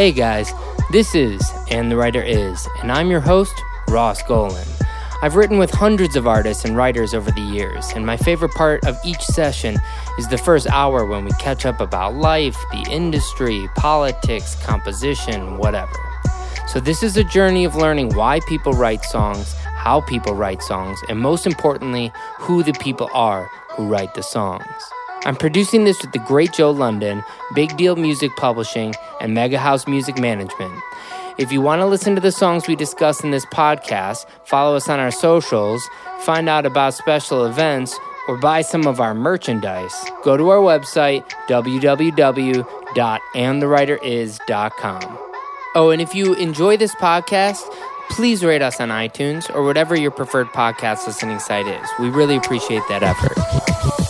Hey guys, this is And the Writer Is, and I'm your host, Ross Golan. I've written with hundreds of artists and writers over the years, and my favorite part of each session is the first hour when we catch up about life, the industry, politics, composition, whatever. So, this is a journey of learning why people write songs, how people write songs, and most importantly, who the people are who write the songs. I'm producing this with the great Joe London, Big Deal Music Publishing, and Mega House Music Management. If you want to listen to the songs we discuss in this podcast, follow us on our socials, find out about special events, or buy some of our merchandise, go to our website, www.andthewriteris.com. Oh, and if you enjoy this podcast, please rate us on iTunes or whatever your preferred podcast listening site is. We really appreciate that effort.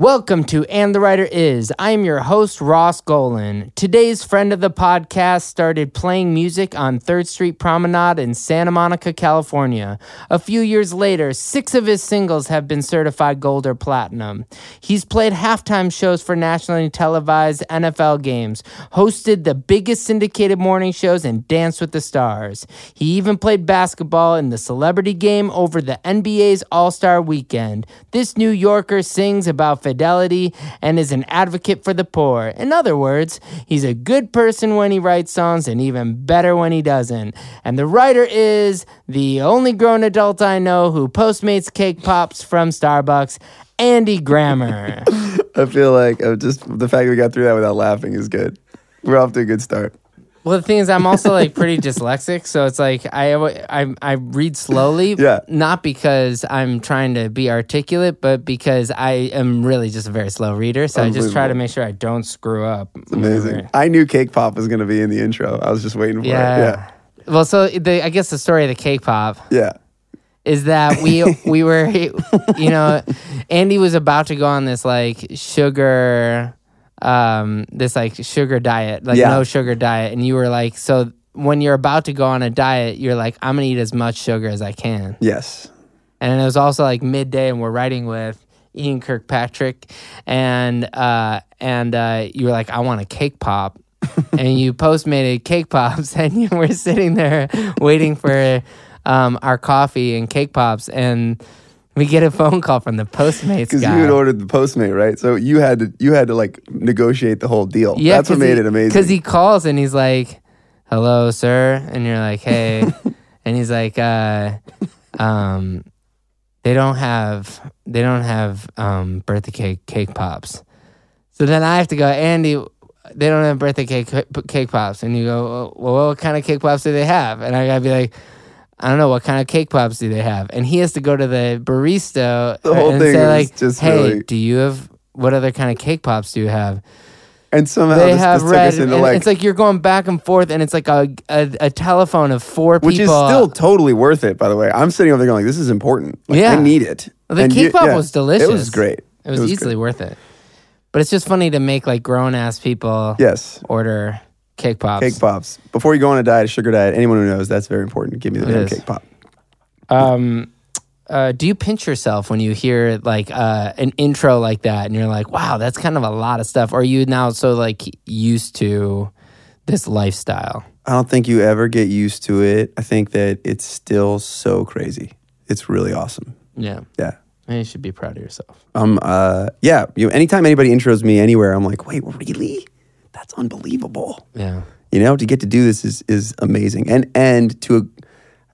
Welcome to And the Writer Is. I am your host, Ross Golan. Today's friend of the podcast started playing music on 3rd Street Promenade in Santa Monica, California. A few years later, six of his singles have been certified gold or platinum. He's played halftime shows for nationally televised NFL games, hosted the biggest syndicated morning shows, and danced with the stars. He even played basketball in the celebrity game over the NBA's All Star weekend. This New Yorker sings about fidelity and is an advocate for the poor. In other words, he's a good person when he writes songs and even better when he doesn't. And the writer is the only grown adult I know who Postmates cake pops from Starbucks, Andy Grammer. I feel like uh, just the fact we got through that without laughing is good. We're off to a good start. Well, the thing is, I'm also like pretty dyslexic, so it's like I I I read slowly. Yeah. Not because I'm trying to be articulate, but because I am really just a very slow reader. So I just try to make sure I don't screw up. Amazing. I knew Cake Pop was going to be in the intro. I was just waiting for Yeah. it. Yeah. Well, so the I guess the story of the cake pop Yeah. is that we we were you know Andy was about to go on this like sugar um this like sugar diet like Yeah. no sugar diet. And you were like so when you're about to go on a diet you're like I'm gonna eat as much sugar as I can. Yes. and it was also like midday and we're writing with Ian Kirkpatrick. And uh and uh you were like I want a cake pop. And you postmated cake pops and you were sitting there waiting for um our coffee and cake pops. And we get a phone call from the Postmates Because you guy. had ordered the Postmate, right? So you had to you had to like negotiate the whole deal. yeah, That's what made he- it amazing. Because he calls and he's like, "Hello, sir," and you're like, "Hey," and he's like, uh, um, "They don't have they don't have um, birthday cake cake pops." So then I have to go, Andy. They don't have birthday cake cake pops, and you go, "Well, what kind of cake pops do they have?" And I gotta be like. I don't know what kind of cake pops do they have, and he has to go to the barista The whole and thing say like, just "Hey, really- do you have what other kind of cake pops do you have?" and somehow they this, have this red, took us into and like, it's like you're going back and forth, and it's like a a, a telephone of four which people. is still totally worth it. By the way, I'm sitting over there going, like, "This is important. Like, Yeah. I need it." the And cake you- pop yeah, was delicious. It was great. It was, great. easily worth it. But it's just funny to make like grown ass people Yes. order cake pops. Cake pops. Before you go on a diet, a sugar diet, anyone who knows that's very important. Give me the It damn is. cake pop. Um, uh, do you pinch yourself when you hear like uh, an intro like that, and you're like, "Wow, that's kind of a lot of stuff"? Or are you now so like used to this lifestyle? I don't think you ever get used to it. I think that it's still so crazy. It's really awesome. Yeah, Yeah. you should be proud of yourself. Um. Uh. Yeah. You. Anytime anybody intros me anywhere, I'm like, wait, really? That's unbelievable. Yeah. You know, to get to do this is is amazing, and and to,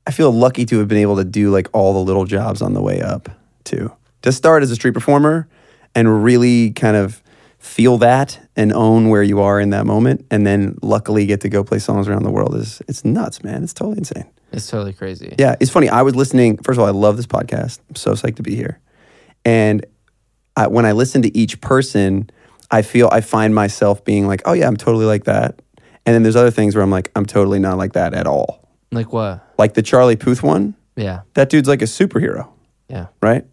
I feel lucky to have been able to do like all the little jobs on the way up too. To start as a street performer, and really kind of feel that and own where you are in that moment, and then luckily get to go play songs around the world is it's nuts, man. It's totally insane. It's totally crazy. Yeah, it's funny. I was listening. First of all, I love this podcast. I'm so psyched to be here. and I, when I listen to each person, I feel I find myself being like, oh yeah, I'm totally like that. And then there's other things where I'm like, I'm totally not like that at all. Like what? Like the Charlie Puth one, Yeah. that dude's like a superhero, Yeah. right?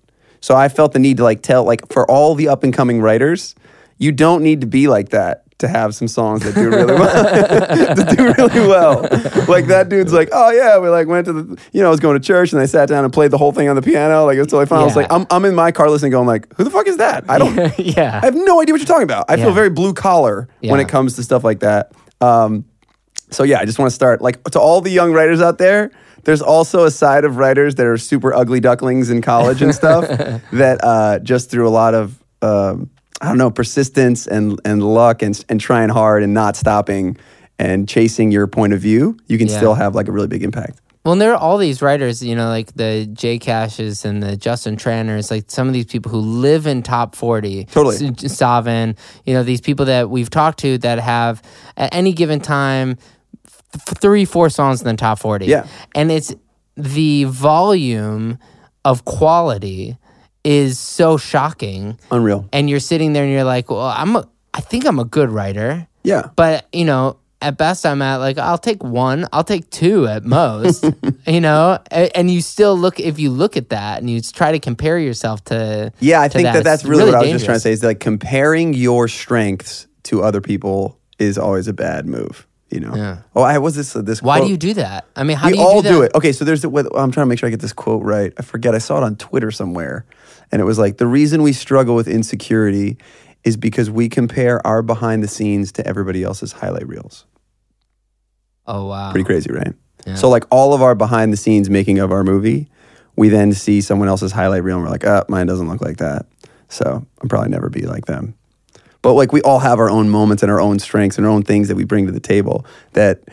So I felt the need to like tell like for all the up and coming writers, you don't need to be like that to have some songs that do really well. do really well. Like that dude's like, oh yeah, we like went to the you know, I was going to church and I sat down and played the whole thing on the piano. Like it was totally fun. I was like, I'm I'm in my car listening, going like, who the fuck is that? I don't yeah. I have no idea what you're talking about. I Yeah. feel very blue collar when it comes to stuff like that. Um, so yeah, I just want to start like to all the young writers out there. There's also a side of writers that are super ugly ducklings in college and stuff that uh, just through a lot of um, I don't know persistence and and luck and and trying hard and not stopping and chasing your point of view, you can Yeah. still have like a really big impact. Well, and there are all these writers, you know, like the Jay Cashes and the Justin Tranters, like some of these people who live in top 40. Totally. Savan, you know, these people that we've talked to that have at any given time th- three, four songs in the top 40. Yeah. And it's the volume of quality is so shocking. Unreal. And you're sitting there and you're like, well, I'm a, I think I'm a good writer. Yeah. But you know, at best, I'm at like I'll take one, I'll take two at most. you know, and you still look if you look at that and you try to compare yourself to Yeah, I to think that, it's that's really, what I was just trying to say is like comparing your strengths to other people is always a bad move. You know. Yeah. Oh, I was this uh, this. Why quote. do you do that? I mean, how we do you all do, do, it. Okay, so there's. I'm trying to make sure I get this quote right. I forget. I saw it on Twitter somewhere, and it was like the reason we struggle with insecurity is because we compare our behind the scenes to everybody else's highlight reels. Oh wow, Pretty crazy, right? So like all of our behind the scenes making of our movie, we then see someone else's highlight reel and we're like, ah, mine doesn't look like that. So I'm probably never be like them. But like we all have our own moments and our own strengths and our own things that we bring to the table that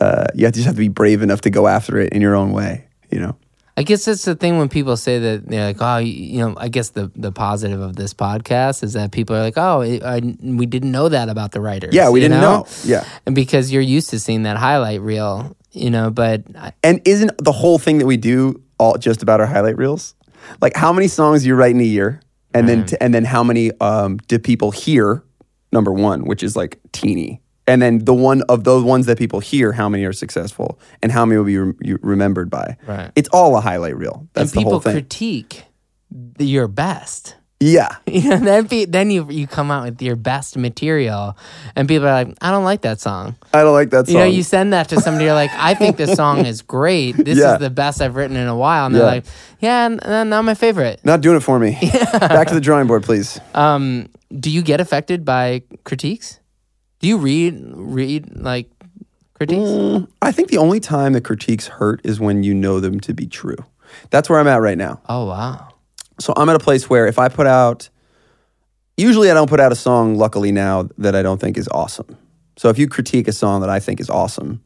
uh, you have to just have to be brave enough to go after it in your own way. You know. I guess that's the thing when people say that they're like, oh, you, know, I guess the the positive of this podcast is that people are like, oh, I, we didn't know that about the writers. Yeah, we didn't know. Yeah. and because you're used to seeing that highlight reel, you know. But I, And isn't the whole thing that we do all just about our highlight reels? Like how many songs do you write in a year, and then t- and then how many um, do people hear? Number one, which is like teeny, and then the one of those ones that people hear, how many are successful, and how many will be you- remembered by? Right. It's all a highlight reel. That's and the people whole thing. critique the, your best. yeah, You know, then be, then you you come out with your best material, and people are like, I don't like that song. I don't like that song. You know, you send that to somebody, you're like, I think this song is great. This Yeah. is the best I've written in a while. And they're like, yeah, n- not my favorite. Not doing it for me. Back to the drawing board, please. Um, do you get affected by critiques? Do you read read like critiques? Mm. I think the only time the critiques hurt is when you know them to be true. That's where I'm at right now. Oh wow. So I'm at a place where if I put out, usually I don't put out a song, luckily now, that I don't think is awesome. So if you critique a song that I think is awesome,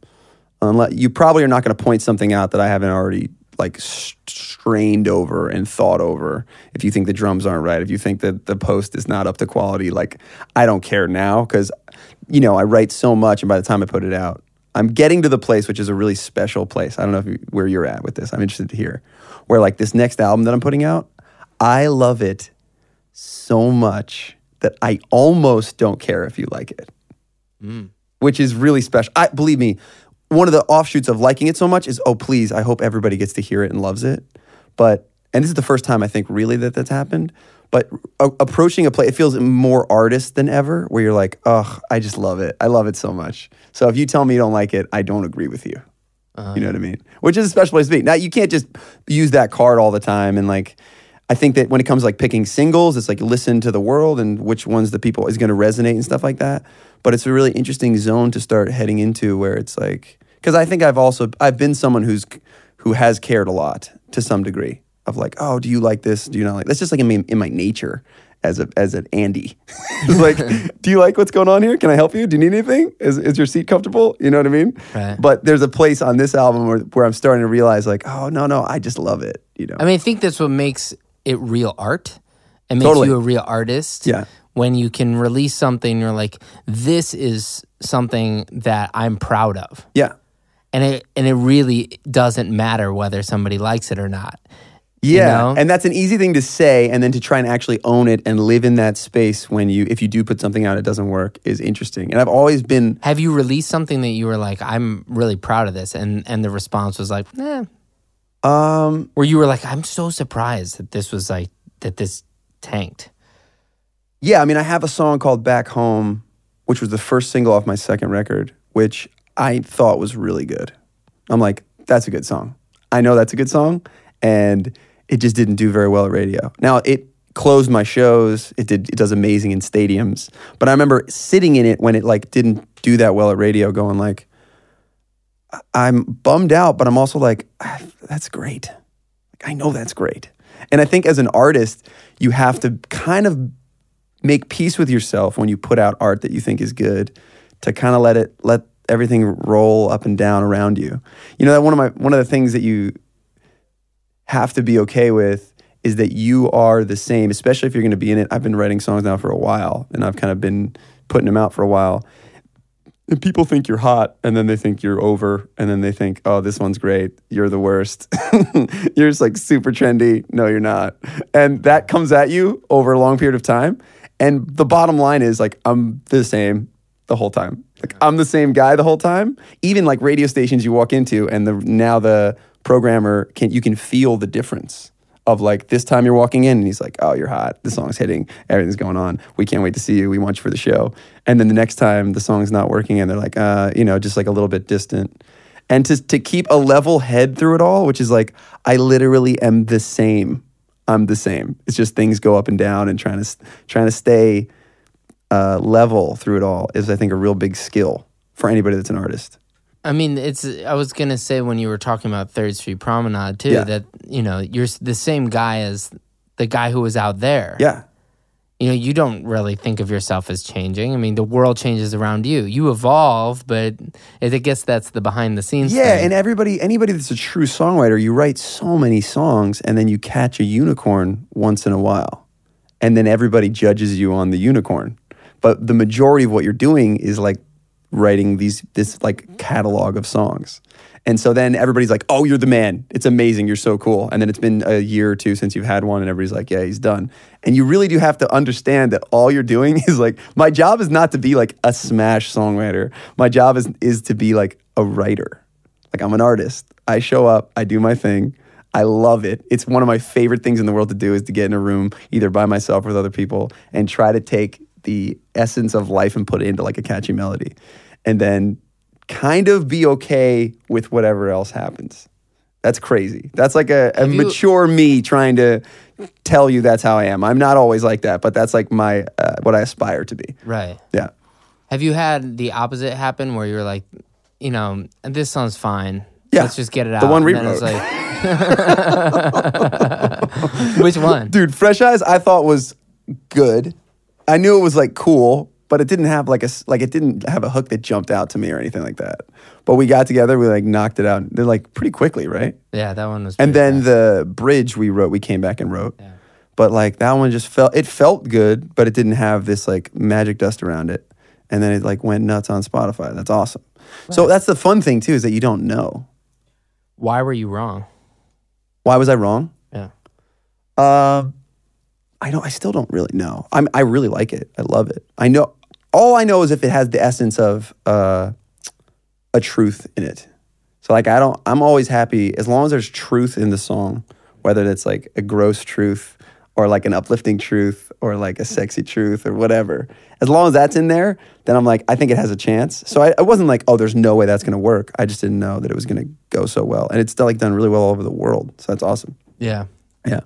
unless you probably are not going to point something out that I haven't already like strained over and thought over. If you think the drums aren't right, if you think that the post is not up to quality, like I don't care now because you know I write so much, and by the time I put it out, I'm getting to the place which is a really special place. I don't know if you, where you're at with this. I'm interested to hear where like this next album that I'm putting out, I love it so much that I almost don't care if you like it mm. which is really special. I believe me, one of the offshoots of liking it so much is oh please, I hope everybody gets to hear it and loves it. But and this is the first time I think really that that's happened. But a- approaching a play, it feels more artist than ever. Where you're like, oh, I just love it. I love it so much. So if you tell me you don't like it, I don't agree with you. Uh-huh. You know what I mean? Which is a special place to be. Now you can't just use that card all the time and like. I think that when it comes to like picking singles, it's like listen to the world and which ones the people is going to resonate and stuff like that. But it's a really interesting zone to start heading into where it's like because I think I've also I've been someone who's who has cared a lot to some degree of like oh do you like this? Do you not like that's just like in my, in my nature as a as an Andy. Like do you like what's going on here? Can I help you? Do you need anything? Is is your seat comfortable? You know what I mean? Right. but there's a place on this album where, where I'm starting to realize like oh no no I just love it you know? I mean, I think that's what makes it real art. It makes Totally. you a real artist. Yeah. When you can release something, you're like, this is something that I'm proud of. yeah and it and it really doesn't matter whether somebody likes it or not. Yeah, know? and that's an easy thing to say, and then to try and actually own it and live in that space when you, if you do put something out, it doesn't work, is interesting. And I've always been, Have you released something that you were like, I'm really proud of this, and and the response was like, eh, um, where you were like, I'm so surprised that this was like that this tanked. yeah. I mean, I have a song called "Back Home," which was the first single off my second record, which I thought was really good. I'm like, that's a good song. I know that's a good song, and it just didn't do very well at radio. Now it closed my shows. It did. It does amazing in stadiums. But I remember sitting in it when it like didn't do that well at radio, going like, I'm bummed out, but I'm also like, "Ah, that's great. Like, I know that's great. And I think as an artist, you have to kind of make peace with yourself when you put out art that you think is good to kind of let it let everything roll up and down around you. You know that one of my one of the things that you have to be okay with is that you are the same, especially if you're going to be in it. I've been writing songs now for a while and I've kind of been putting them out for a while. And people think you're hot and then they think you're over and then they think, "Oh, this one's great. You're the worst." you're just like super trendy. No, you're not. And that comes at you over a long period of time. And the bottom line is like I'm the same the whole time. Like I'm the same guy the whole time. Even like radio stations you walk into and the now the programmer can you can feel the difference of like this time you're walking in and he's like, "Oh, you're hot. The song's hitting. Everything's going on. We can't wait to see you. We want you for the show." And then the next time the song's not working and they're like, "Uh, you know, just like a little bit distant." And to to keep a level head through it all, which is like I literally am the same. I'm the same. It's just things go up and down and trying to trying to stay uh, level through it all is I think a real big skill for anybody that's an artist. I mean, it's. I was gonna say when you were talking about Third Street Promenade too Yeah. that you know you're the same guy as the guy who was out there. Yeah. You know, you don't really think of yourself as changing. I mean, the world changes around you. You evolve, but I guess that's the behind the scenes. Yeah, thing. and everybody, anybody that's a true songwriter, you write so many songs, and then you catch a unicorn once in a while, and then everybody judges you on the unicorn. But the majority of what you're doing is like writing these this like catalog of songs, and so then everybody's like, "Oh, you're the man! It's amazing! You're so cool!" And then it's been a year or two since you've had one, and everybody's like, "Yeah, he's done." And you really do have to understand that all you're doing is like, my job is not to be like a smash songwriter. My job is is to be like a writer. Like I'm an artist. I show up, I do my thing. I love it. It's one of my favorite things in the world to do is to get in a room either by myself or with other people and try to take the essence of life and put it into like a catchy melody. And then kind of be okay with whatever else happens. That's crazy. That's like a, a you- mature me trying to tell you that's how I am. I'm not always like that, but that's like my uh, what I aspire to be. right. Yeah. Have you had the opposite happen where you're like, you know, this song's fine. Yeah. Let's just get it out. The one And we then it's wrote. like- Which one? Dude, Fresh Eyes I thought was good. I knew it was like cool, but it didn't have like a like it didn't have a hook that jumped out to me or anything like that. But we got together, we like knocked it out. They're like pretty quickly, right? Yeah, that one was. And then the bridge we wrote, we came back and wrote. Yeah. But like that one just felt it felt good, but it didn't have this like magic dust around it. And then it like went nuts on Spotify. That's awesome. So that's the fun thing too is that you don't know. why were you wrong? Why was I wrong? Yeah. Um, I don't. I still don't really know. I'm. I really like it. I love it. I know. All I know is if it has the essence of uh, a truth in it. So like I don't. I'm always happy as long as there's truth in the song, whether it's like a gross truth or like an uplifting truth or like a sexy truth or whatever. As long as that's in there, then I'm like, I think it has a chance. So I, I wasn't like, oh, there's no way that's gonna work. I just didn't know that it was gonna go so well, and it's still like done really well all over the world. So that's awesome. Yeah. Yeah.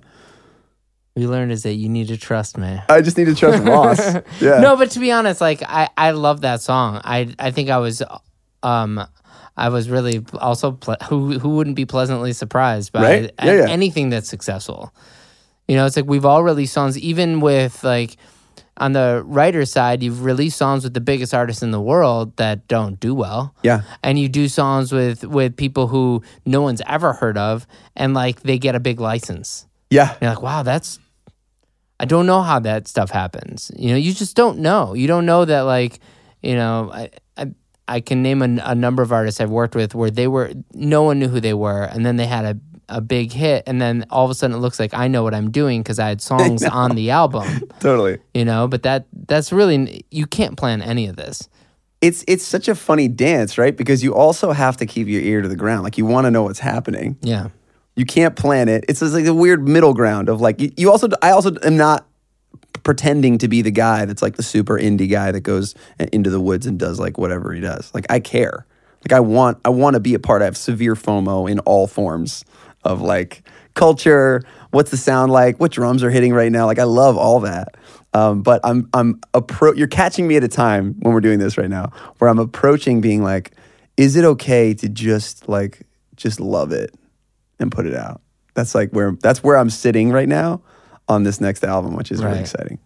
We learned is that you need to trust me. I just need to trust Ross. Yeah. No, but to be honest, like I, I love that song. I, I think I was, um, I was really also ple- who who wouldn't be pleasantly surprised by Right? a- Yeah, anything that's successful. You know, it's like we've all released songs, even with like on the writer side, you've released songs with the biggest artists in the world that don't do well. Yeah. and you do songs with with people who no one's ever heard of, and like they get a big license. Yeah. You're like, wow, that's. I don't know how that stuff happens. You know, you just don't know. You don't know that, like, you know, I I, I can name a, a number of artists I've worked with where they were no one knew who they were, and then they had a a big hit, and then all of a sudden it looks like I know what I'm doing because I had songs on the album. Totally. You know, but that that's really you can't plan any of this. It's it's such a funny dance, right? Because you also have to keep your ear to the ground. Like you want to know what's happening. Yeah. You can't plan it. It's just like a weird middle ground of like you, also I also am not pretending to be the guy that's like the super indie guy that goes into the woods and does like whatever he does. Like I care. Like I want I want to be a part. I have severe FOMO in all forms of like culture, what's the sound like, what drums are hitting right now. Like I love all that. Um, but I'm I'm appro- you're catching me at a time when we're doing this right now where I'm approaching being like, is it okay to just like just love it and put it out? That's like where that's where I'm sitting right now on this next album, which is really exciting.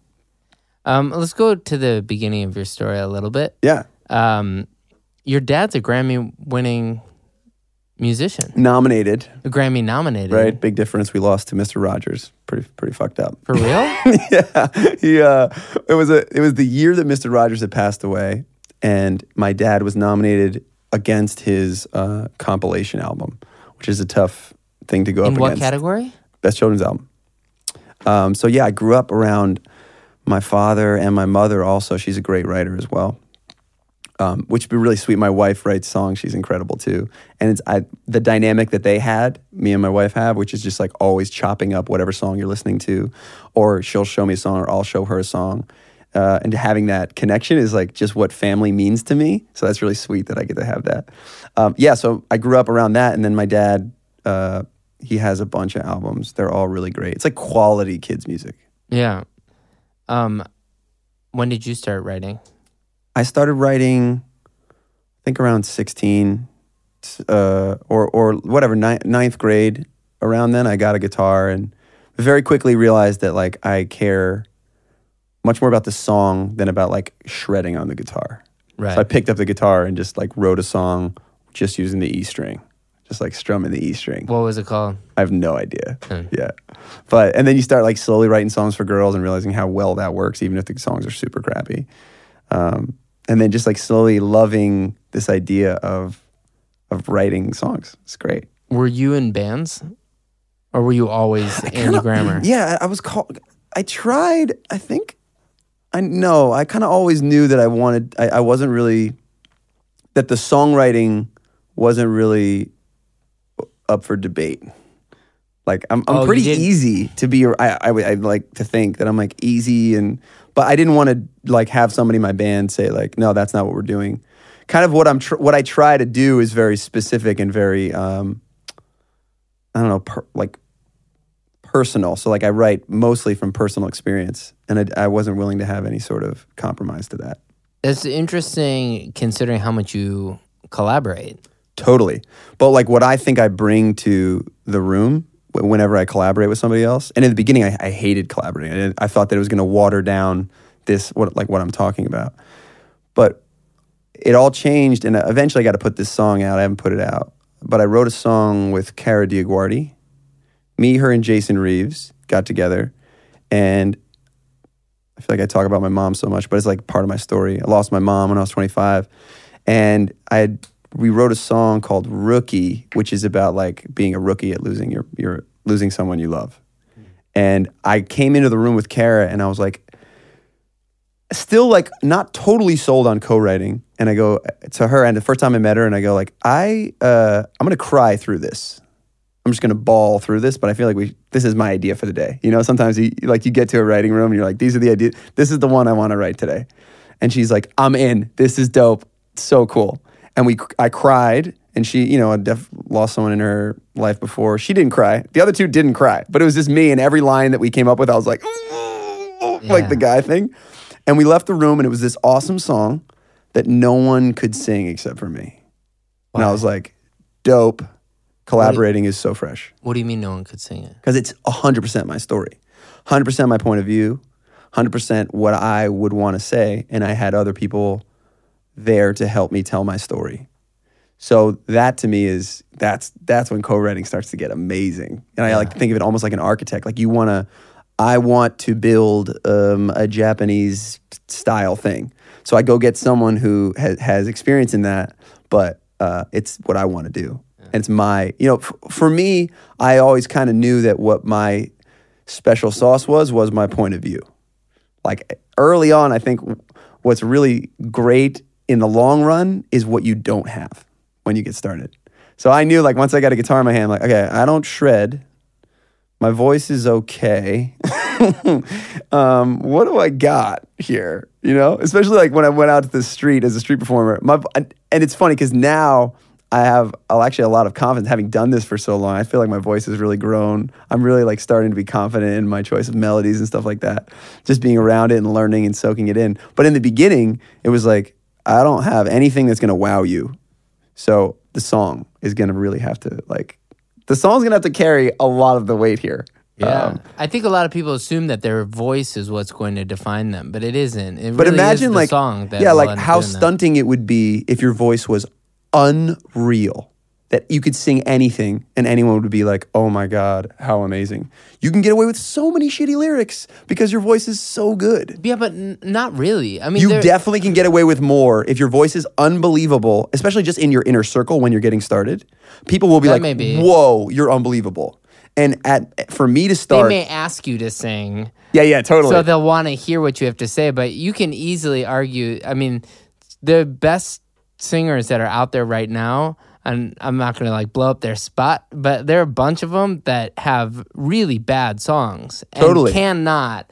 Um, let's go to the beginning of your story a little bit. Yeah. Um, your dad's a Grammy winning musician, Nominated, a Grammy nominated. right? Big difference. We lost to Mr. Rogers. Pretty pretty fucked up. For real? yeah, he, uh, it was a it was the year that Mr. Rogers had passed away, and my dad was nominated against his uh, compilation album, which is a tough thing to go In up what against. category? Best children's album. Um, so yeah, I grew up around my father and my mother. Also, she's a great writer as well. Um, which would be really sweet. My wife writes songs; she's incredible too. And it's I, the dynamic that they had, me and my wife have, which is just like always chopping up whatever song you're listening to, or she'll show me a song, or I'll show her a song. Uh, and having that connection is like just what family means to me. So that's really sweet that I get to have that. Um, yeah, so I grew up around that, and then my dad, uh, he has a bunch of albums. They're all really great. It's like quality kids music. Yeah. Um, when did you start writing? I started writing, I think around 16, uh, or or whatever, ni- ninth grade. Around then, I got a guitar and very quickly realized that like I care much more about the song than about like shredding on the guitar. Right. So I picked up the guitar and just like wrote a song just using the E string, just like strumming the E string. what was it called? I have no idea. Hmm. Yeah. But and then you start like slowly writing songs for girls and realizing how well that works, even if the songs are super crappy. Um, and then just like slowly loving this idea of of writing songs. It's great. Were you in bands, or were you always Andy Grammer? Yeah, I was called. I tried. I think. I know. I kind of always knew that I wanted. I, I wasn't really. That the songwriting wasn't really up for debate. Like I'm, I'm Oh, pretty easy to be. I, I I like to think that I'm like easy and, but I didn't want to like have somebody in my band say like, no, that's not what we're doing. Kind of what I'm, tr- what I try to do is very specific and very, um, I don't know, per, like personal. So like I write mostly from personal experience, and I, I wasn't willing to have any sort of compromise to that. It's interesting considering how much you collaborate. Totally. But like what I think I bring to the room whenever I collaborate with somebody else, and in the beginning I, I hated collaborating. I, I thought that it was going to water down this what like what I'm talking about. But it all changed, and uh, eventually I got to put this song out. I haven't put it out, but I wrote a song with Kara DioGuardi. Me, her, and Jason Reeves got together, and I feel like I talk about my mom so much, but it's like part of my story. I lost my mom when I was 25, and I had, we wrote a song called "Rookie," which is about like being a rookie at losing your your losing someone you love. And I came into the room with Kara, and I was like, still like not totally sold on co-writing. And I go to her, and the first time I met her, and I go like, I uh, I'm gonna cry through this. I'm just gonna bawl through this, but I feel like we this is my idea for the day. You know, sometimes you like you get to a writing room and you're like, these are the ideas. This is the one I want to write today. And she's like, I'm in. This is dope. So cool. And we I cried, and she, you know, had def- lost someone in her life before. She didn't cry. The other two didn't cry, but it was just me. And every line that we came up with, I was like, like the guy thing. And we left the room, and it was this awesome song that no one could sing except for me. And I was like, dope. Collaborating is so fresh What do you mean no one could sing it? because it's 100% my story, 100% my point of view, 100% what I would want to say. And I had other people there to help me tell my story. So that to me is that's that's when co-writing starts to get amazing. And I like to think of it almost like an architect. Like you want to, I want to build um, a Japanese style thing. So I go get someone who has, has experience in that, but uh, it's what I want to do. and it's my you know f- for me i always kind of knew that what my special sauce was was my point of view like early on i think what's really great in the long run is what you don't have when you get started so i knew like once i got a guitar in my hand like okay i don't shred my voice is okay um, what do I got here? You know, especially like when I went out to the street as a street performer. My and it's funny because now I have actually a lot of confidence having done this for so long. I feel like my voice has really grown. I'm really like starting to be confident in my choice of melodies and stuff like that. Just being around it and learning and soaking it in. But in the beginning, it was like I don't have anything that's gonna wow you. So the song is gonna really have to like the song's gonna have to carry a lot of the weight here. Yeah, Um, I think a lot of people assume that their voice is what's going to define them, but it isn't. It But really imagine is the like song that yeah, like how doing that. stunting it would be if your voice was unreal. That you could sing anything and anyone would be like, "Oh my god, how amazing!" You can get away with so many shitty lyrics because your voice is so good. Yeah, but n- not really. I mean, You definitely can get away with more if your voice is unbelievable, especially just in your inner circle when you're getting started. People will be That like, be. "Whoa, you're unbelievable!" And at for me to start, they may ask you to sing, yeah, yeah, totally. so they'll want to hear what you have to say. But you can easily argue. I mean, the best singers that are out there right now, and I'm not going to like blow up their spot, but there are a bunch of them that have really bad songs and Totally. cannot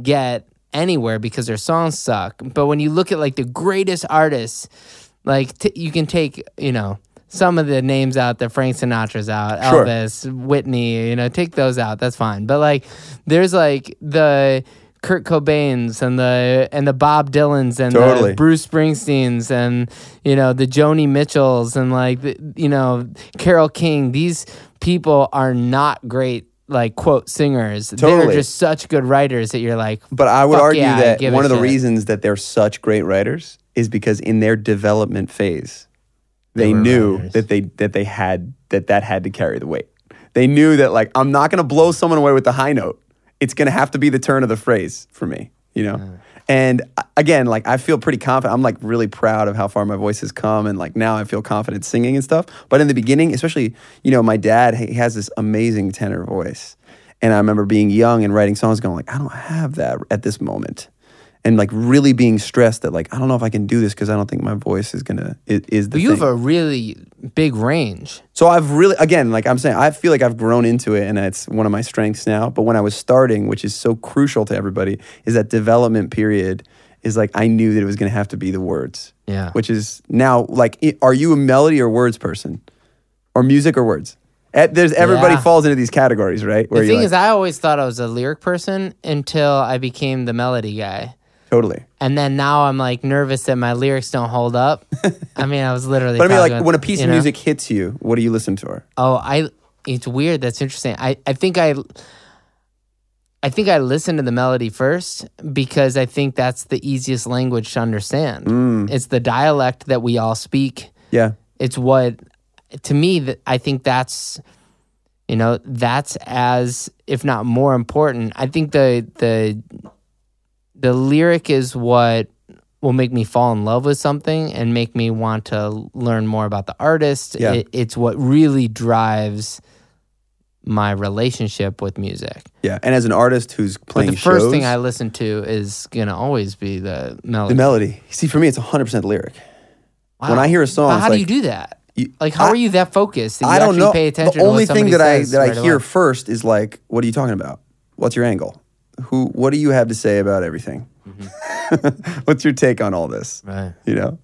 get anywhere because their songs suck. But when you look at like the greatest artists, like t- you can take, you know. Some of the names out there, Frank Sinatra's out, Sure. Elvis, Whitney, you know, take those out. That's fine. But like, there's like the Kurt Cobains and the and the Bob Dylans and Totally. the Bruce Springsteens and you know the Joni Mitchells and like you know Carole King. These people are not great like quote singers. They're just such good writers that you're like. But I would argue yeah, that one of the shit. reasons that they're such great writers is because in their development phase, They they, knew writers. that they that they had that that had to carry the weight. They knew that like I'm not going to blow someone away with the high note. It's going to have to be the turn of the phrase for me, you know. And uh, again, like I feel pretty confident. I'm like really proud of how far my voice has come, and like now I feel confident singing and stuff. But in the beginning, especially, you know, my dad he has this amazing tenor voice, and I remember being young and writing songs, going like, I don't have that at this moment, and like really being stressed that like I don't know if I can do this because I don't think my voice is gonna is, is the But you have a really big range. So I've really, again, like I'm saying, I feel like I've grown into it and it's one of my strengths now. But when I was starting, which is so crucial to everybody, is that development period is like I knew that it was to have to be the words. Yeah. Which is now like, are you a melody or words person, or music or words? There's everybody Yeah. falls into these categories, right? The thing you're is, I always thought I was a lyric person until I became the melody guy. Totally. And then now I'm like nervous that my lyrics don't hold up. I mean, I was literally. But I mean, like when a piece of know? music hits you, what do you listen to? Oh, I. It's weird. That's interesting. I. I think I. I think I listen to the melody first because I think that's the easiest language to understand. Mm. It's the dialect that we all speak. Yeah. It's what, to me, that I think that's, you know, that's as if not more important. I think the the the lyric is what will make me fall in love with something and make me want to learn more about the artist. Yeah. It, it's what really drives my relationship with music. Yeah. And as an artist who's playing But the first shows, thing I listen to is gonna always be the melody. the melody. See, for me, it's 100% lyric. Wow. when I hear a song, how do like- you do that? You- Like, how I- are you that focused? That you I don't know. Pay attention. the only thing that I that I right hear away. first is like, what are you talking about? What's your angle? Who? What do you have to say about everything? What's your take on all this? Mm-hmm. Right. You know.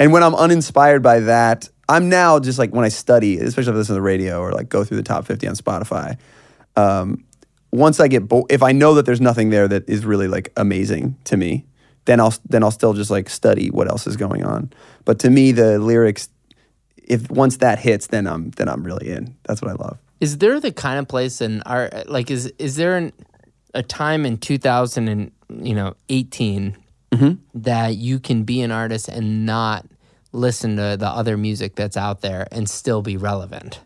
And when I'm uninspired by that, I'm now just like when I study, especially if I listen to the radio or like go through the top 50 on Spotify. Um, once I get bo- if I know that there's nothing there that is really like amazing to me, then I'll then I'll still just like study what else is going on. But to me, the lyrics, if once that hits, then I'm then I'm really in. That's what I love. Is there the kind of place in art like is is there an, a time in 2000 and you know 18 Mm-hmm. that you can be an artist and not listen to the other music that's out there and still be relevant?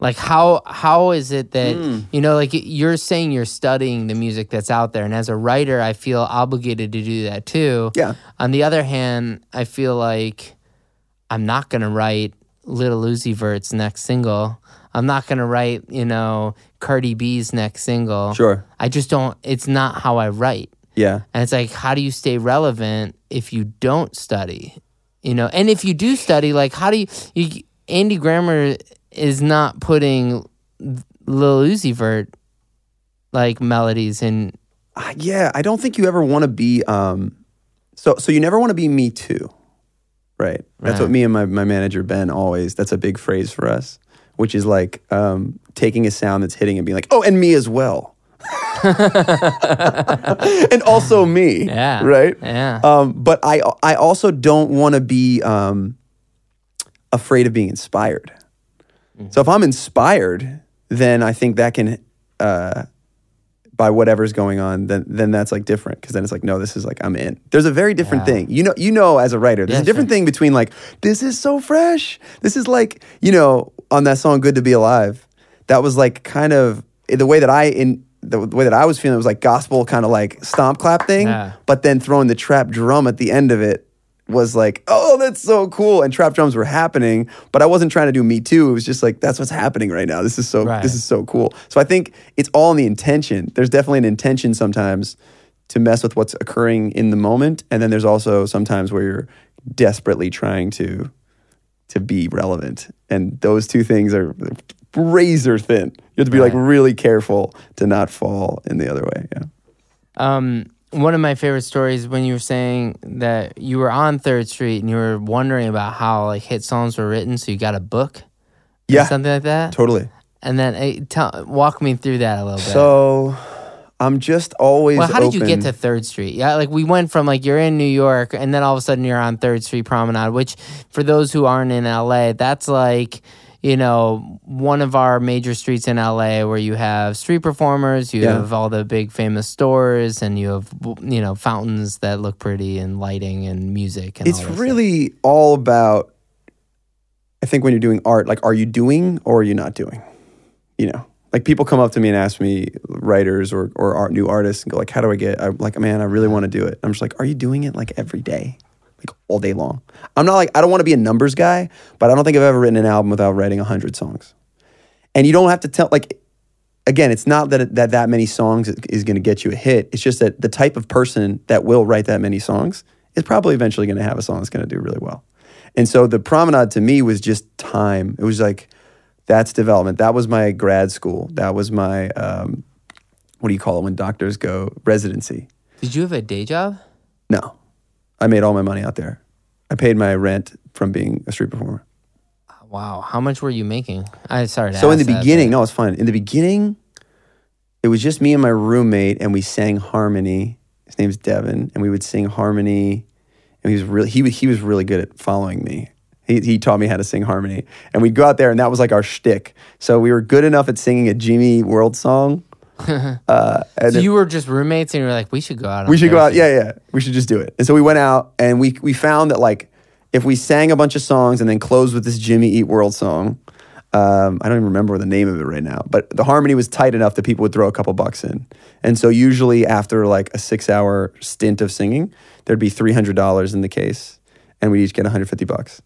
Like how how is it that Hmm. you know like you're saying you're studying the music that's out there and as a writer I feel obligated to do that too. Yeah. On the other hand, I feel like I'm not going to write Little Uzi Vert's next single. I'm not gonna write, you know, Cardi B's next single. Sure. I just don't. It's not how I write. Yeah. And it's like, how do you stay relevant if you don't study? You know, and if you do study, like, how do you? you Andy Grammer is not putting Lil Uzi Vert like melodies in. Uh, yeah, I don't think you ever want to be. Um, so so you never want to be me too, right? That's Right. what me and my my manager Ben always. That's a big phrase for us, which is like um, taking a sound that's hitting and being like, oh, and me as well, and also me. Yeah. Right. Yeah. Um, but I I also don't want to be um, afraid of being inspired. So if I'm inspired, then I think that can uh, by whatever's going on, then then that's like different because then it's like no, this is like I'm in. There's a very different Yeah. thing. You know, you know, as a writer, there's Yeah, a different sure. thing between like this is so fresh. This is like you know on that song "Good to Be Alive." That was like kind of the way that I in the way that I was feeling. It was like gospel kind of like stomp clap thing, Yeah. but then throwing the trap drum at the end of it was like, oh, that's so cool. And trap drums were happening, but I wasn't trying to do me too. It was just like, that's what's happening right now. This is so Right. this is so cool. So I think it's all in the intention. There's definitely an intention sometimes to mess with what's occurring in the moment. And then there's also sometimes where you're desperately trying to to be relevant. And those two things are razor thin. You have to be like really careful to not fall in the other way. Yeah. Um, one of my favorite stories when you were saying that you were on Third Street and you were wondering about how like hit songs were written, so you got a book, Yeah. something like that. Totally. And then tell, walk me through that a little bit. So I'm just always well, how did you get to Third Street? Yeah, like we went from like you're in New York, and then all of a sudden you're on Third Street Promenade, which for those who aren't in LA, that's like you know one of our major streets in LA where you have street performers, you Yeah. have all the big famous stores, and you have you know fountains that look pretty and lighting and music. And it's all this stuff. really all about i think when you're doing art like are you doing or are you not doing you know like people come up to me and ask me writers or, or art, new artists and go like how do i get i'm like man i really want to do it. I'm just like are you doing it like every day? Like all day long? I'm not like i don't want to be a numbers guy but i don't think i've ever written an album without writing 100 songs. And you don't have to tell like again it's not that that, that many songs is going to get you a hit. It's just that the type of person that will write that many songs is probably eventually going to have a song that's going to do really well. And so the promenade to me was just time. It was like that's development that was my grad school that was my um, what do you call it when doctors go residency Did you have a day job? no i made all my money out there i paid my rent from being a street performer Wow, how much were you making? I sorry. So in the that, beginning, but- no, it's fine. In the beginning, it was just me and my roommate, and we sang harmony. His name's Devin, and we would sing harmony. And he was really he he was really good at following me. He he taught me how to sing harmony, and we'd go out there, and that was like our shtick. So we were good enough at singing a Jimmy World song. uh, and So you were just roommates, and you were like, "We should go out." we should go out. Thursday." Yeah, yeah. We should just do it. And so we went out and we we found that like if we sang a bunch of songs and then closed with this Jimmy Eat World song, um, I don't even remember the name of it right now, but the harmony was tight enough that people would throw a couple bucks in. And so usually after like a six hour stint of singing, there'd be three hundred dollars in the case, and we'd each get one hundred fifty bucks.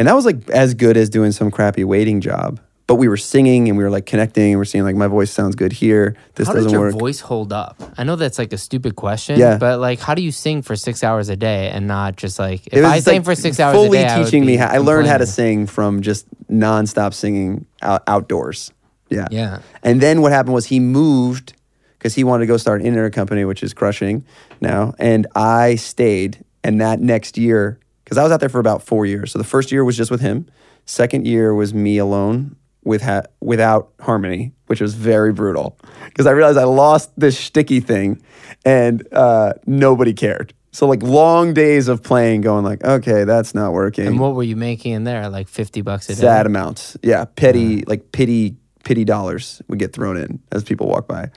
And that was like as good as doing some crappy waiting job. But we were singing and we were like connecting and we're seeing like my voice sounds good here. This How doesn't does your work. voice hold up? I know that's like a stupid question, Yeah. but like, how do you sing for six hours a day and not just like if I sang like for six hours fully a day? I teaching me how I learned how to sing from just nonstop singing out, outdoors. Yeah. Yeah. And then what happened was he moved because he wanted to go start an internet company, which is crushing now. And I stayed. And that next year, because I was out there for about four years. So the first year was just with him. Second year was me alone with ha- without harmony, which was very brutal because I realized I lost this sticky thing, and uh, nobody cared. So like long days of playing, going like, okay, that's not working And what were you making in there? Like fifty bucks a day. sad amounts. Yeah, petty like pity pity dollars would get thrown in as people walk by.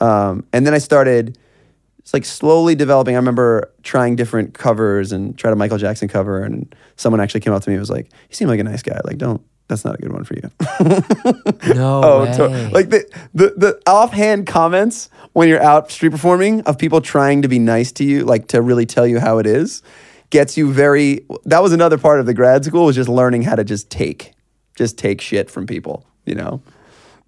Um, and then I started it's like slowly developing. I remember trying different covers and tried a Michael Jackson cover, and someone actually came up to me and was like, "You seem like a nice guy. Like, don't." That's not a good one for you. No oh, way. to- like the, the the offhand comments when you're out street performing of people trying to be nice to you, like to really tell you how it is, gets you very. That was another part of the grad school was just learning how to just take, just take shit from people. You know,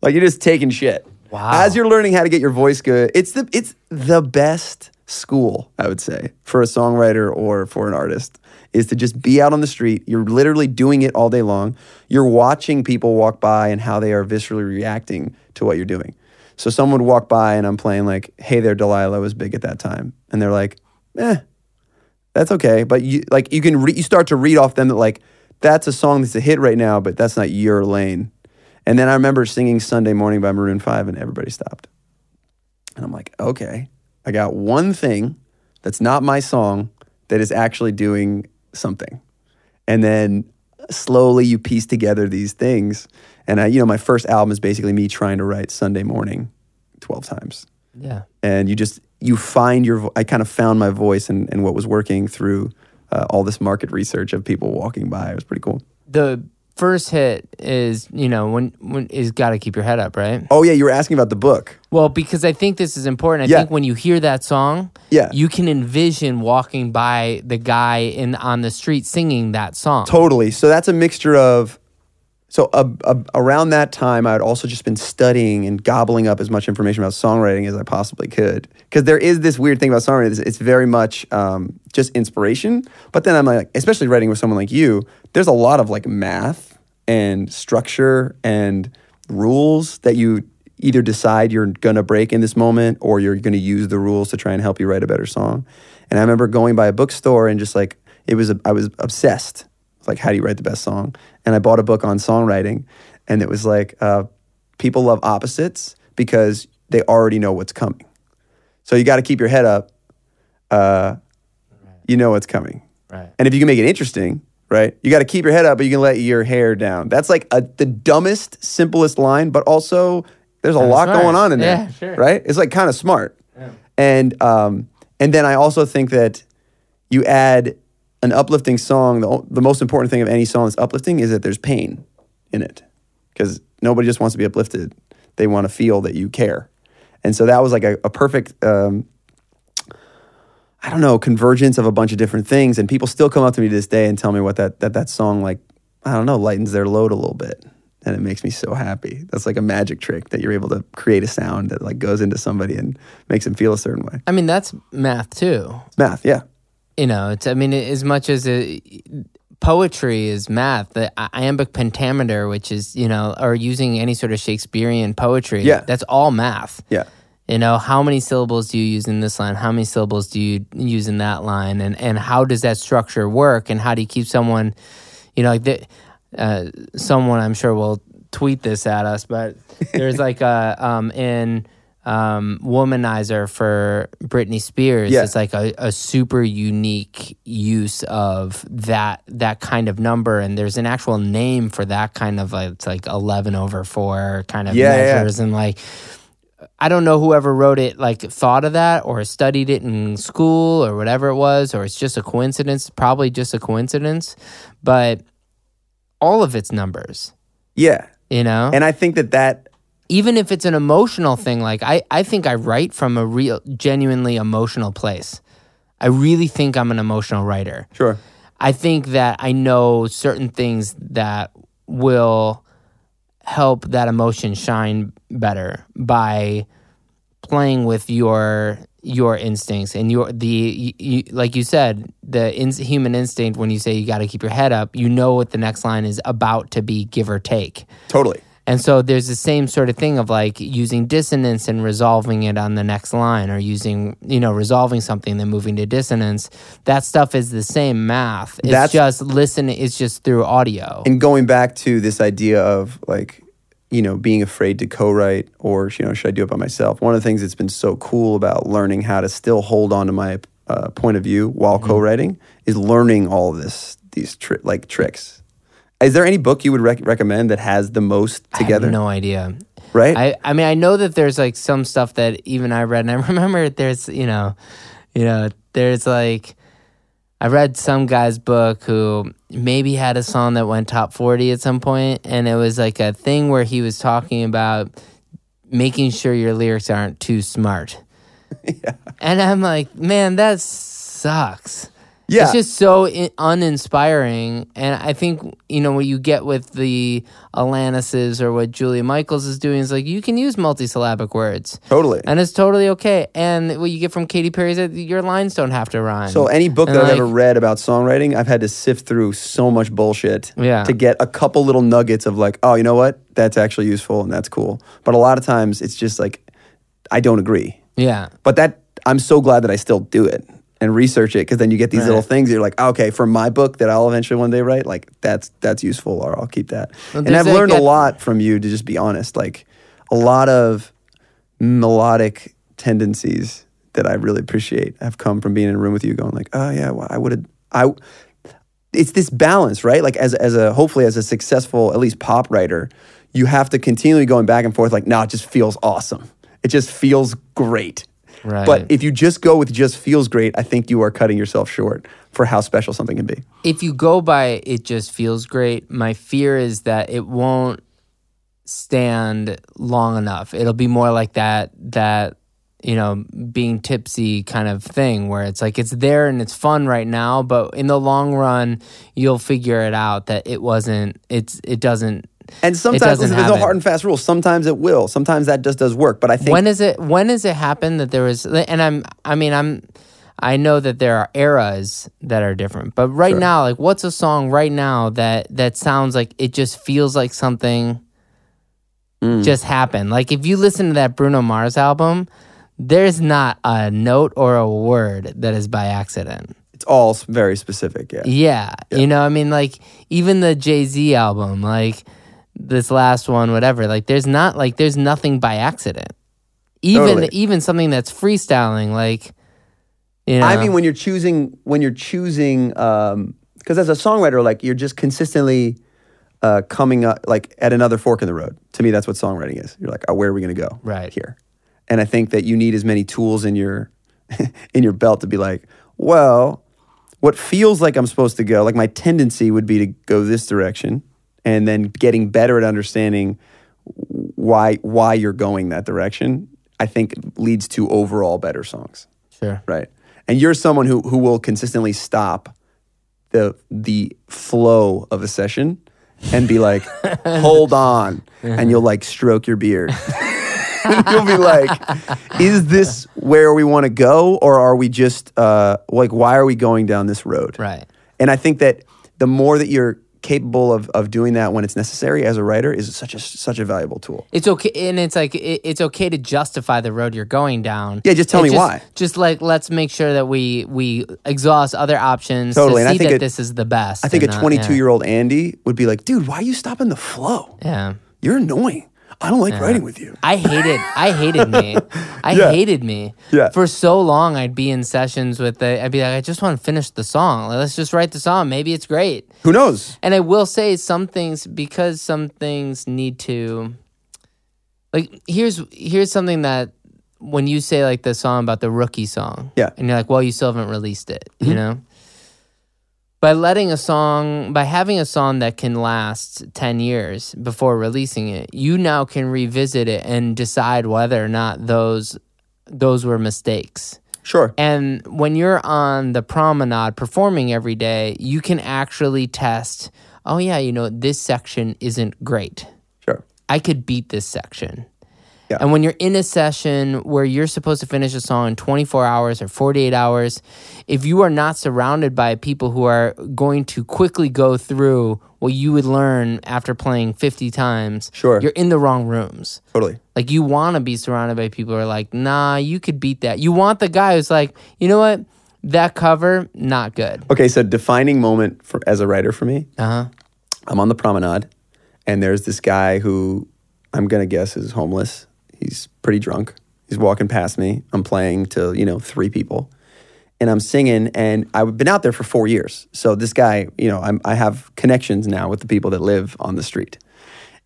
like you're just taking shit. Wow. As you're learning how to get your voice good, it's the it's the best school I would say for a songwriter or for an artist is to just be out on the street. You're literally doing it all day long. You're watching people walk by and how they are viscerally reacting to what you're doing. So someone would walk by and I'm playing like, "Hey there, Delilah" was big at that time, and they're like, "Eh, that's okay." But you like you can re- you start to read off them that like that's a song that's a hit right now, but that's not your lane. And then I remember singing Sunday Morning by Maroon 5 and everybody stopped. And I'm like, okay, I got one thing that's not my song that is actually doing something. And then slowly you piece together these things. And I, you know, my first album is basically me trying to write Sunday Morning 12 times. Yeah. And you just, you find your, vo- I kind of found my voice and, and what was working through uh, all this market research of people walking by. It was pretty cool. The first hit is, you know, when when is got to keep your head up, right? Oh, yeah, you were asking about the book. Well, because I think this is important. I Yeah. think when you hear that song, Yeah. you can envision walking by the guy in on the street singing that song. Totally. So that's a mixture of. So uh, uh, around that time, I had also just been studying and gobbling up as much information about songwriting as I possibly could. Because there is this weird thing about songwriting; it's, it's very much um, just inspiration. But then I'm like, especially writing with someone like you, there's a lot of like math and structure and rules that you either decide you're gonna break in this moment or you're gonna use the rules to try and help you write a better song. And I remember going by a bookstore and just like it was, I was obsessed. Like, how do you write the best song? And I bought a book on songwriting, and it was like, uh, people love opposites because they already know what's coming. So you got to keep your head up. Uh, you know what's coming. Right. And if you can make it interesting, right? You got to keep your head up, but you can let your hair down. That's like a, the dumbest, simplest line, but also there's a lot smart. going on in there, Yeah, sure. right? It's like kind of smart. And um, and then I also think that you add an uplifting song. The, the most important thing of any song that's uplifting is that there's pain in it, because nobody just wants to be uplifted; they want to feel that you care. And so that was like a, a perfect. Um, I don't know, convergence of a bunch of different things. And people still come up to me to this day and tell me what that that that song like, I don't know, lightens their load a little bit. And it makes me so happy. That's like a magic trick that you're able to create a sound that like goes into somebody and makes them feel a certain way. I mean, that's math too. It's math, yeah. You know, it's I mean, as much as a, poetry is math, the iambic pentameter, which is you know, or using any sort of Shakespearean poetry, Yeah. that's all math. Yeah. You know, how many syllables do you use in this line? How many syllables do you use in that line? And and how does that structure work? And how do you keep someone, you know, like the, uh, someone I'm sure will tweet this at us, but there's like a um in um womanizer for Britney Spears. Yeah. It's like a, a super unique use of that that kind of number, and there's an actual name for that kind of like it's like eleven over four kind of Yeah, yeah, yeah. measures, and like. I don't know whoever wrote it like thought of that or studied it in school or whatever it was or it's just a coincidence, probably just a coincidence, but all of its numbers, Yeah. you know? And I think that that Even if it's an emotional thing, like I I think I write from a real genuinely emotional place. I really think I'm an emotional writer. sure. I think that I know certain things that will help that emotion shine better by playing with your your instincts and your the you, like you said the in, human instinct when you say you got to keep your head up you know what the next line is about to be give or take Totally. And so there's the same sort of thing of like using dissonance and resolving it on the next line or using, you know, resolving something then moving to dissonance. That stuff is the same math. It's That's- just listen it's just through audio. And going back to this idea of like, you know, being afraid to co-write or you know, should I do it by myself? One of the things that's been so cool about learning how to still hold on to my uh, point of view while Mm-hmm. co-writing is learning all of this these tri- like tricks. Is there any book you would rec- recommend that has the most together? I have no idea. Right? I, I mean I know that there's like some stuff that even I read and I remember there's you know you know there's like I read some guy's book who maybe had a song that went top 40 at some point and it was like a thing where he was talking about making sure your lyrics aren't too smart. yeah. And I'm like, man, that sucks. Yeah. It's just so i- uninspiring. And I think, you know, what you get with the Alanises or what Julia Michaels is doing is like you can use multisyllabic words. Totally. And it's totally okay. And what you get from Katy Perry is that your lines don't have to rhyme. So any book And that I've ever read about songwriting, I've had to sift through so much bullshit Yeah. to get a couple little nuggets of like, oh, you know what? That's actually useful and that's cool. But a lot of times it's just like I don't agree. yeah. But that I'm so glad that I still do it and research it because then you get these little things. You're like, okay, for my book that I'll eventually one day write, like that's that's useful, or I'll keep that. Well, and I've learned get- a lot from you to just be honest. Like a lot of melodic tendencies that I really appreciate have come from being in a room with you, going like, oh yeah, well, I would have I. It's this balance, right? Like as as a hopefully as a successful at least pop writer, you have to continually going back and forth. Like, no, it just feels awesome. It just feels great. Right. But if you just go with just feels great, I think you are cutting yourself short for how special something can be. if you go by it just feels great my fear is that it won't stand long enough it'll be more like that that you know being tipsy kind of thing where it's like it's there and it's fun right now but in the long run you'll figure it out that it wasn't it's it doesn't And sometimes listen, there's no hard and fast rules. Sometimes it will. Sometimes that just does work. But I think when is it when does it happen that there was and i'm i mean i'm i know that there are eras that are different but right now like what's a song right now that that sounds like it just feels like something Mm. just happened like if you listen to that bruno mars album there's not a note or a word that is by accident it's all very specific. Yeah. yeah, you know, I mean, like even the Jay Z album, like this last one, whatever. Like, there's not like there's nothing by accident. Even Totally. even something that's freestyling, like you know, I mean, when you're choosing, when you're choosing, because as a songwriter, like you're just consistently uh, coming up, like at another fork in the road. To me, that's what songwriting is. You're like, oh, where are we going to go? Right. here. And I think that you need as many tools in your in your belt to be like, well, what feels like I'm supposed to go, like my tendency would be to go this direction, and then getting better at understanding why why you're going that direction. I think leads to overall better songs sure, right? And you're someone who who will consistently stop the the flow of a session and be like, hold on, and you'll like stroke your beard. you'll be like, is this where we want to go, or are we just uh, like, why are we going down this road? right, And I think that the more that you're capable of, of doing that when it's necessary as a writer is such a such a valuable tool. it's okay, and it's like it, it's okay to justify the road you're going down. Yeah, just tell It's me why. Just like let's make sure that we we exhaust other options Totally, to and I think that it- this is the best. I think a 22 year old Andy would be like, dude, why are you stopping the flow? yeah. You're annoying. I don't like writing with you. I hated I hated me. I Yeah. hated me. Yeah. For so long I'd be in sessions with the I'd be like, I just want to finish the song. Let's just write the song. Maybe it's great. Who knows? And I will say some things because some things need to like here's here's something that when you say like the song about the rookie song. Yeah. And you're like, well, you still haven't released it, you mm-hmm. know? By letting a song, by having a song that can last 10 years before releasing it, you now can revisit it and decide whether or not those those were mistakes. Sure. And when you're on the promenade performing every day, you can actually test, oh, yeah, you know, this section isn't great. Sure. I could beat this section. Yeah. And when you're in a session where you're supposed to finish a song in 24 hours or 48 hours, if you are not surrounded by people who are going to quickly go through what you would learn after playing 50 times, Sure. you're in the wrong rooms. Totally. Like you want to be surrounded by people who are like, nah, you could beat that. You want the guy who's like, you know what, that cover not good. Okay, so defining moment for as a writer for me, Uh huh. I'm on the promenade, and there's this guy who I'm gonna guess is homeless. He's pretty drunk. He's walking past me. I'm playing to you know three people, and I'm singing. And I've been out there for four years, so this guy, you know, I'm, I have connections now with the people that live on the street,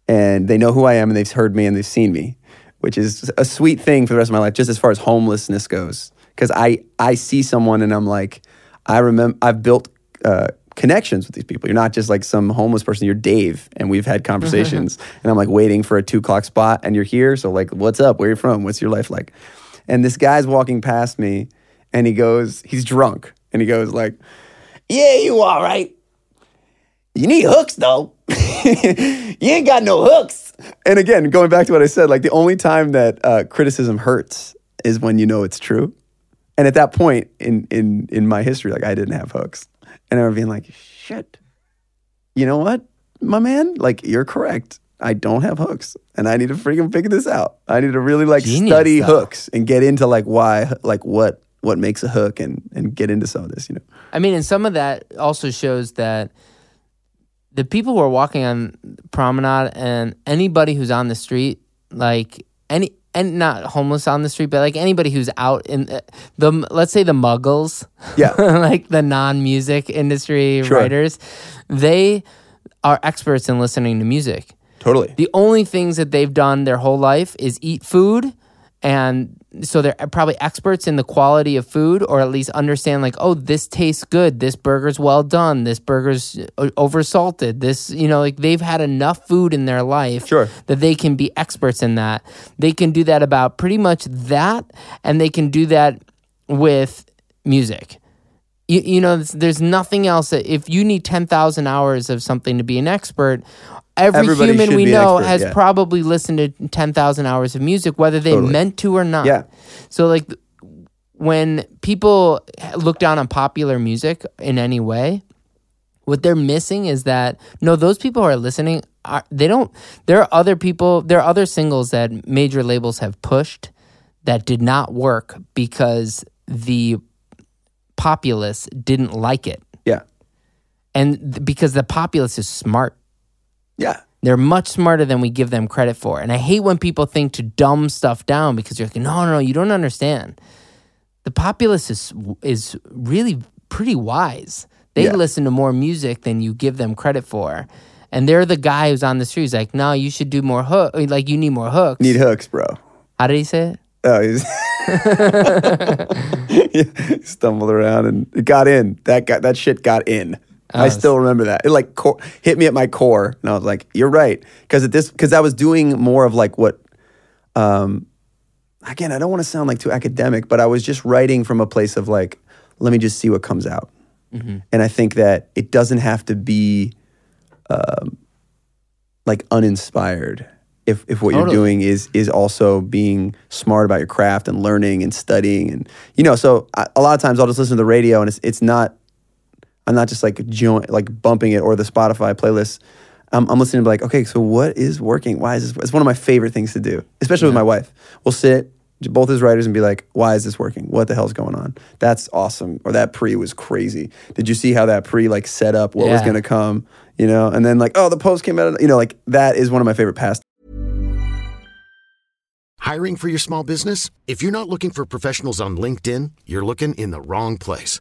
and they know who I am, and they've heard me, and they've seen me, which is a sweet thing for the rest of my life, just as far as homelessness goes. Because I I see someone, and I'm like, I remember I've built. Uh, connections with these people. You're not just like some homeless person. You're Dave, and we've had conversations. and I'm like waiting for a two o'clock spot, and you're here. So like, what's up? Where you from? What's your life like? And this guy's walking past me, and he goes, he's drunk, and he goes like, Yeah, you all right. You need hooks though. you ain't got no hooks. And again, going back to what I said, like the only time that uh, criticism hurts is when you know it's true. And at that point in in in my history, like I didn't have hooks, and I remember being like, "Shit, you know what, my man? Like you're correct. I don't have hooks, and I need to freaking figure this out. I need to really like Genius, study though. hooks and get into like why, like what what makes a hook, and and get into some of this. You know, I mean, and some of that also shows that the people who are walking on promenade and anybody who's on the street, like any and not homeless on the street, but like anybody who's out in uh, the let's say the muggles, Yeah. like the non-music industry Sure. writers, they are experts in listening to music. totally. The only things that they've done their whole life is eat food. And so they're probably experts in the quality of food, or at least understand, like, oh, this tastes good. This burger's well done. This burger's uh, oversalted. This, you know, like they've had enough food in their life Sure. that they can be experts in that. They can do that about pretty much that, and they can do that with music you, you know there's, there's nothing else that if you need 10,000 hours of something to be an expert every Everybody human should we be an know expert, has yeah. probably listened to 10,000 hours of music whether they Totally. meant to or not Yeah. so like th- when people look down on popular music in any way what they're missing is that no those people who are listening are they don't there are other people there are other singles that major labels have pushed that did not work because the populace didn't like it Yeah, and th- because the populace is smart yeah, they're much smarter than we give them credit for and i hate when people think to dumb stuff down because you're like no no no you don't understand the populace is is really pretty wise they Yeah. listen to more music than you give them credit for and they're the guy who's on the street who's like no you should do more hook like you need more hooks need hooks, bro. how did he say it Oh, he's he stumbled around and it got in. That got that shit got in. I still remember that. It like co- hit me at my core, and I was like, "You're right," because at this because I was doing more of like what, um, again, I don't want to sound like too academic, but I was just writing from a place of like, let me just see what comes out, and I think that it doesn't have to be, um, like uninspired. If, if what Totally. you're doing is is also being smart about your craft and learning and studying and you know so I, a lot of times I'll just listen to the radio and it's it's not I'm not just like join, like bumping it or the Spotify playlist. I'm, I'm listening to like, okay, so what is working? Why is this? It's one of my favorite things to do, especially with my wife. We'll sit both as writers and be like, why is this working? What the hell's going on? That's awesome. Or that pre was crazy. Did you see how that pre like set up what was going to come? You know, and then like, oh, the post came out. You know, like that is one of my favorite past. Hiring for your small business? If you're not looking for professionals on LinkedIn, you're looking in the wrong place.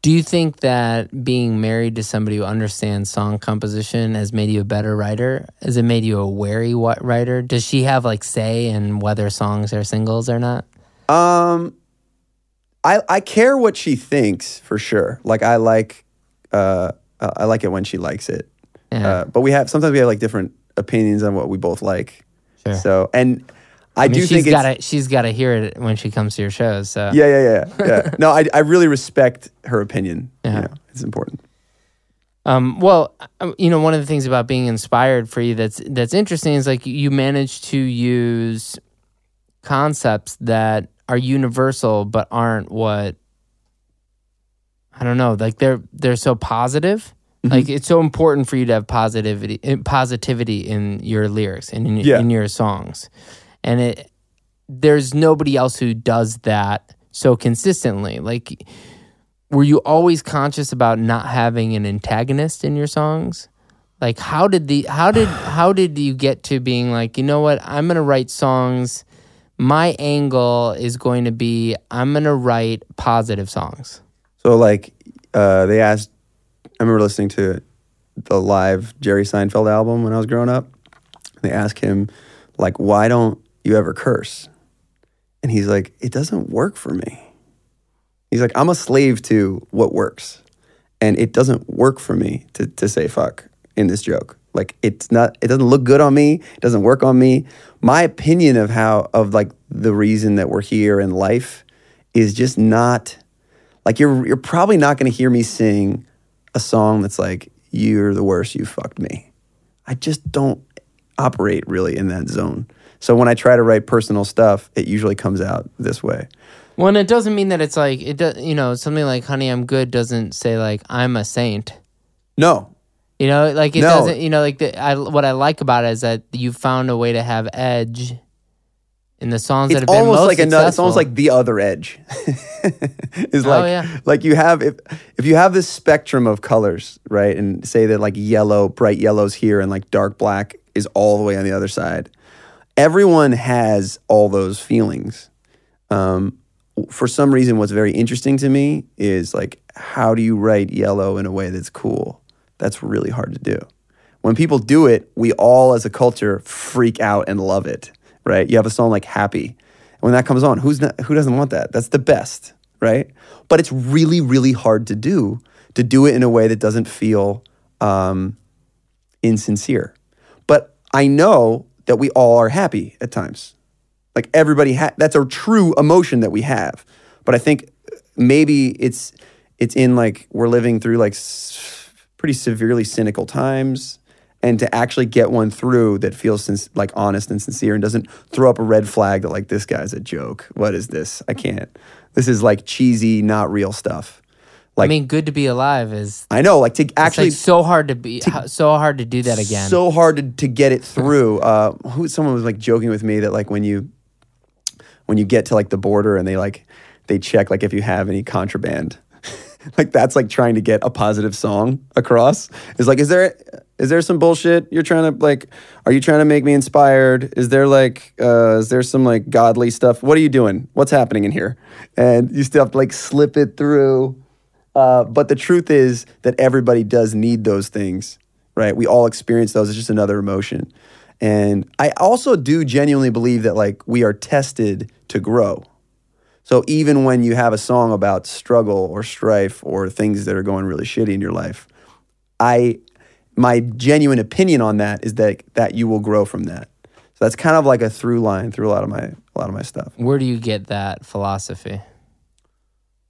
Do you think that being married to somebody who understands song composition has made you a better writer? Has it made you a wary wa- writer? Does she have like say in whether songs are singles or not? Um, I I care what she thinks for sure. Like I like, uh, uh, I like it when she likes it. Yeah. Uh, but we have sometimes we have like different opinions on what we both like. Sure. So and I, I mean, do she's think gotta she's gotta hear it when she comes to your shows. So yeah yeah yeah yeah. no, I I really respect her opinion. Yeah. You know, it's important. Um, well, uh, you know, one of the things about being inspired for you that's that's interesting is like you manage to use concepts that are universal but aren't what I don't know, like they're they're so positive Like it's so important for you to have positivity, eh, positivity in your lyrics and in, Yeah. in your songs, and it there's nobody else who does that so consistently. Like, were you always conscious about not having an antagonist in your songs? Like, how did the how did how did you get to being like, you know what, I'm gonna write songs. My angle is going to be I'm gonna write positive songs. So like uh, they asked, I remember listening to the live Jerry Seinfeld album when I was growing up. They asked him like, why don't you ever curse? And he's like, it doesn't work for me. He's like, I'm a slave to what works, and it doesn't work for me to to say fuck in this joke. Like it's not, it doesn't look good on me. It doesn't work on me. My opinion of how of like the reason that we're here in life is just not like you're you're probably not going to hear me sing a song that's like you're the worst you fucked me i just don't operate really in that zone so when i try to write personal stuff it usually comes out this way Well, and it doesn't mean that it's like it does. You know, something like "Honey, I'm Good" doesn't say like "I'm a saint." no You know, like it No. doesn't. You know, like the, I, what I like about it is that you found a way to have edge in the songs that it's have been almost most like another it's almost like the other edge is oh, like Oh, yeah. like you have if if you have this spectrum of colors right and say that like yellow bright yellow's here and like dark black is all the way on the other side everyone has all those feelings. Um, for some reason what's very interesting to me is like how do you write yellow in a way that's cool? That's really hard to do. When people do it we all as a culture freak out and love it right? You have a song like happy. When that comes on who's not, who doesn't want that? That's the best right? But it's really really hard to do to do it in a way that doesn't feel um, insincere. But i know that we all are happy at times. Like everybody ha- that's a true emotion that we have. But i think maybe it's it's in like we're living through like s- pretty severely cynical times. And to actually get one through that feels like honest and sincere and doesn't throw up a red flag that like this guy's a joke. What is this? I can't. This is like cheesy not real stuff I mean, "Good to Be Alive" is i know like to actually like so hard to be so hard to do that again. so hard to, to get it through. Uh, who someone was like joking with me that like when you when you get to like the border and they like they check like if you have any contraband. like that's like trying to get a positive song across. Is like is there is there some bullshit you're trying to like are you trying to make me inspired? Is there like uh is there some like godly stuff? What are you doing? What's happening in here? And you still have to like slip it through. Uh, but the truth is that everybody does need those things, right? We all experience those. It's just another emotion. And I also do genuinely believe that like we are tested to grow. So even when you have a song about struggle or strife or things that are going really shitty in your life, I my genuine opinion on that is that that you will grow from that. So that's kind of like a through line through a lot of my a lot of my stuff. Where do you get that philosophy?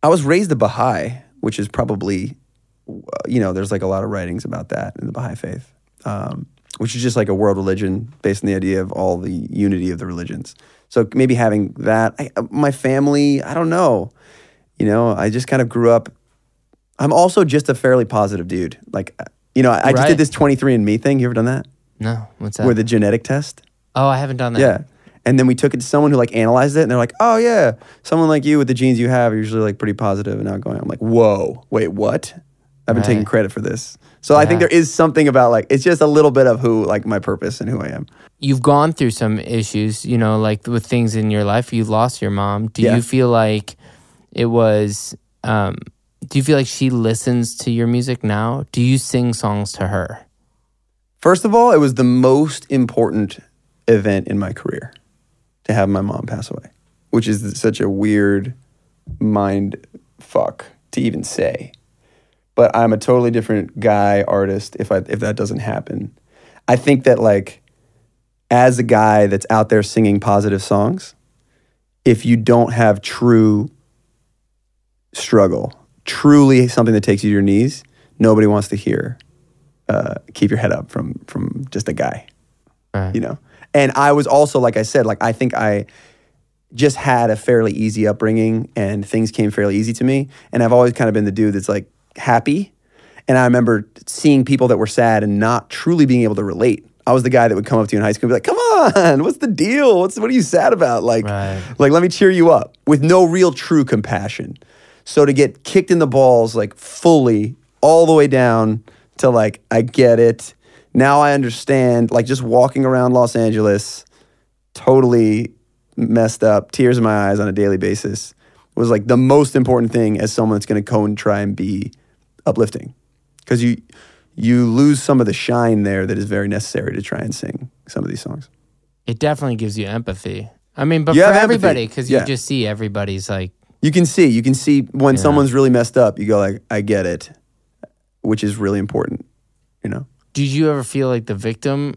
I was raised a Baha'i, which is probably, uh, you know, there's like a lot of writings about that in the Baha'i faith, um, which is just like a world religion based on the idea of all the unity of the religions. So maybe having that, I, uh, my family, I don't know, you know, I just kind of grew up. I'm also just a fairly positive dude. Like, uh, you know, I, I just did this 23andMe thing. You ever done that? No, what's that? Where the genetic test? oh, I haven't done that. Yeah. And then we took it to someone who like analyzed it and they're like, oh yeah, someone like you with the genes you have are usually like pretty positive and outgoing. I'm like, whoa, wait, what? I've been taking credit for this. So I think there is something about like, it's just a little bit of who, like my purpose and who I am. You've gone through some issues, you know, like with things in your life. You lost your mom. Do Yeah. you feel like it was? Um, do you feel like she listens to your music now? Do you sing songs to her? First of all, it was the most important event in my career to have my mom pass away, which is such a weird mind fuck to even say. But I'm a totally different guy, artist, if I if that doesn't happen. I think that like as a guy that's out there singing positive songs, if you don't have true struggle, truly something that takes you to your knees, nobody wants to hear uh, keep your head up from from just a guy, Right. you know. And I was also, like I said, like I think I just had a fairly easy upbringing, and things came fairly easy to me. And I've always kind of been the dude that's like happy, And I remember seeing people that were sad and not truly being able to relate. I was the guy that would come up to you in high school and be like, "Come on, what's the deal? What's what are you sad about?" Like, Right. like let me cheer you up with no real true compassion. So to get kicked in the balls like fully all the way down to like I get it. Now I understand like just walking around Los Angeles totally messed up, tears in my eyes on a daily basis was like the most important thing as someone that's going to go and try and be uplifting. Cuz you you lose some of the shine there that is very necessary to try and sing some of these songs. It definitely gives you empathy. I mean, but You for everybody, because you Yeah. just see everybody's like, You can see, you can see when Yeah. someone's really messed up, you go like, I get it, which is really important, you know. Did you ever feel like the victim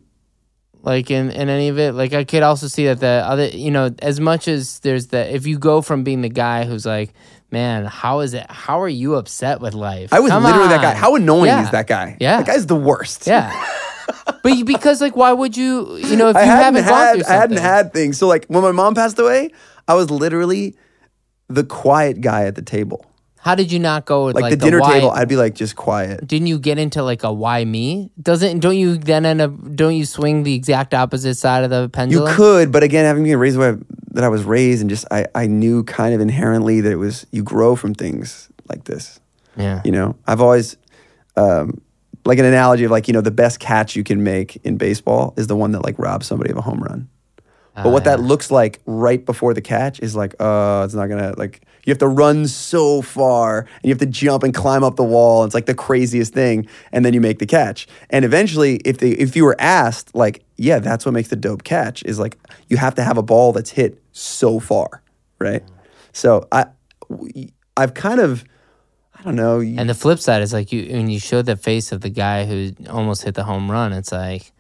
like in, in any of it like i could also see that the other you know as much as there's the if you go from being the guy who's like man how is it how are you upset with life I was Come literally that guy. How annoying Yeah. is that guy? Yeah. That guy's the worst. yeah but you- because like why would you you know if you I hadn't haven't had I hadn't had things. So like when my mom passed away, I was literally the quiet guy at the table. How did you not go with Like, like, the dinner why, table, I'd be like just quiet. didn't you get into like a why me doesn't don't you then end up don't you swing the exact opposite side of the pendulum? You could, but again, having been raised the way that I was raised, and just I, I knew kind of inherently that it was you grow from things like this. yeah You know, I've always um, like an analogy of like you know the best catch you can make in baseball is the one that like robs somebody of a home run. But what that looks like right before the catch is like, uh, it's not gonna like you have to run so far and you have to jump and climb up the wall. It's like the craziest thing, and then you make the catch. And eventually, if they if you were asked, like, yeah, that's what makes the dope catch is like you have to have a ball that's hit so far, right? So I, I've kind of, I don't know. And the flip side is like you when you show the face of the guy who almost hit the home run, it's like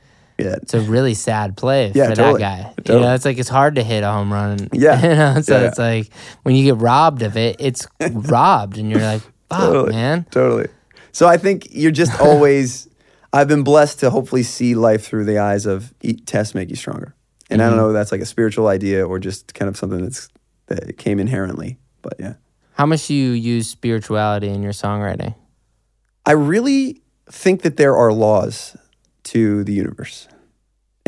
yeah, it's a really sad play Yeah, for totally. that guy. You know, it's like it's hard to hit a home run. Yeah. you know, so Yeah. it's like when you get robbed of it, it's robbed, and you're like, fuck, totally, man. Totally. So I think you're just always. I've been blessed to hopefully see life through the eyes of eat, tests make you stronger, and I don't mm-hmm. know if that's like a spiritual idea or just kind of something that's that came inherently. But yeah, How much do you use spirituality in your songwriting? I really think that there are laws to the universe,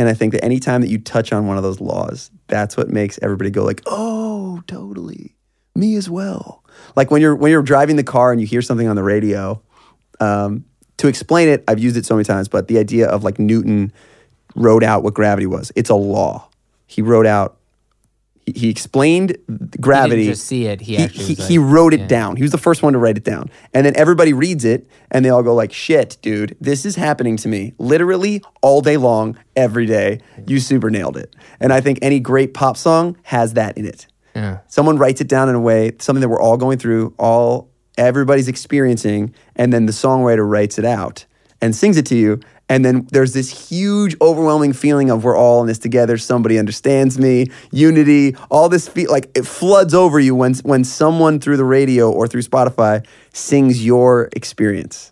and I think that anytime that you touch on one of those laws, that's what makes everybody go like, "Oh, totally, me as well." Like when you're when you're driving the car and you hear something on the radio. Um, to explain it, I've used it so many times, but the idea of like Newton wrote out what gravity was. It's a law. He wrote out. He, explained gravity. He just see it. He, He, actually he, was he wrote it yeah. down. He was the first one to write it down. And then everybody reads it and they all go like, shit, dude, this is happening to me literally all day long, every day. You super nailed it. And I think any great pop song has that in it. Yeah. Someone writes it down in a way, something that we're all going through, all everybody's experiencing, and then the songwriter writes it out and sings it to you. And then there's this huge, overwhelming feeling of we're all in this together. Somebody understands me, unity, all this feel like it floods over you when when someone through the radio or through Spotify sings your experience.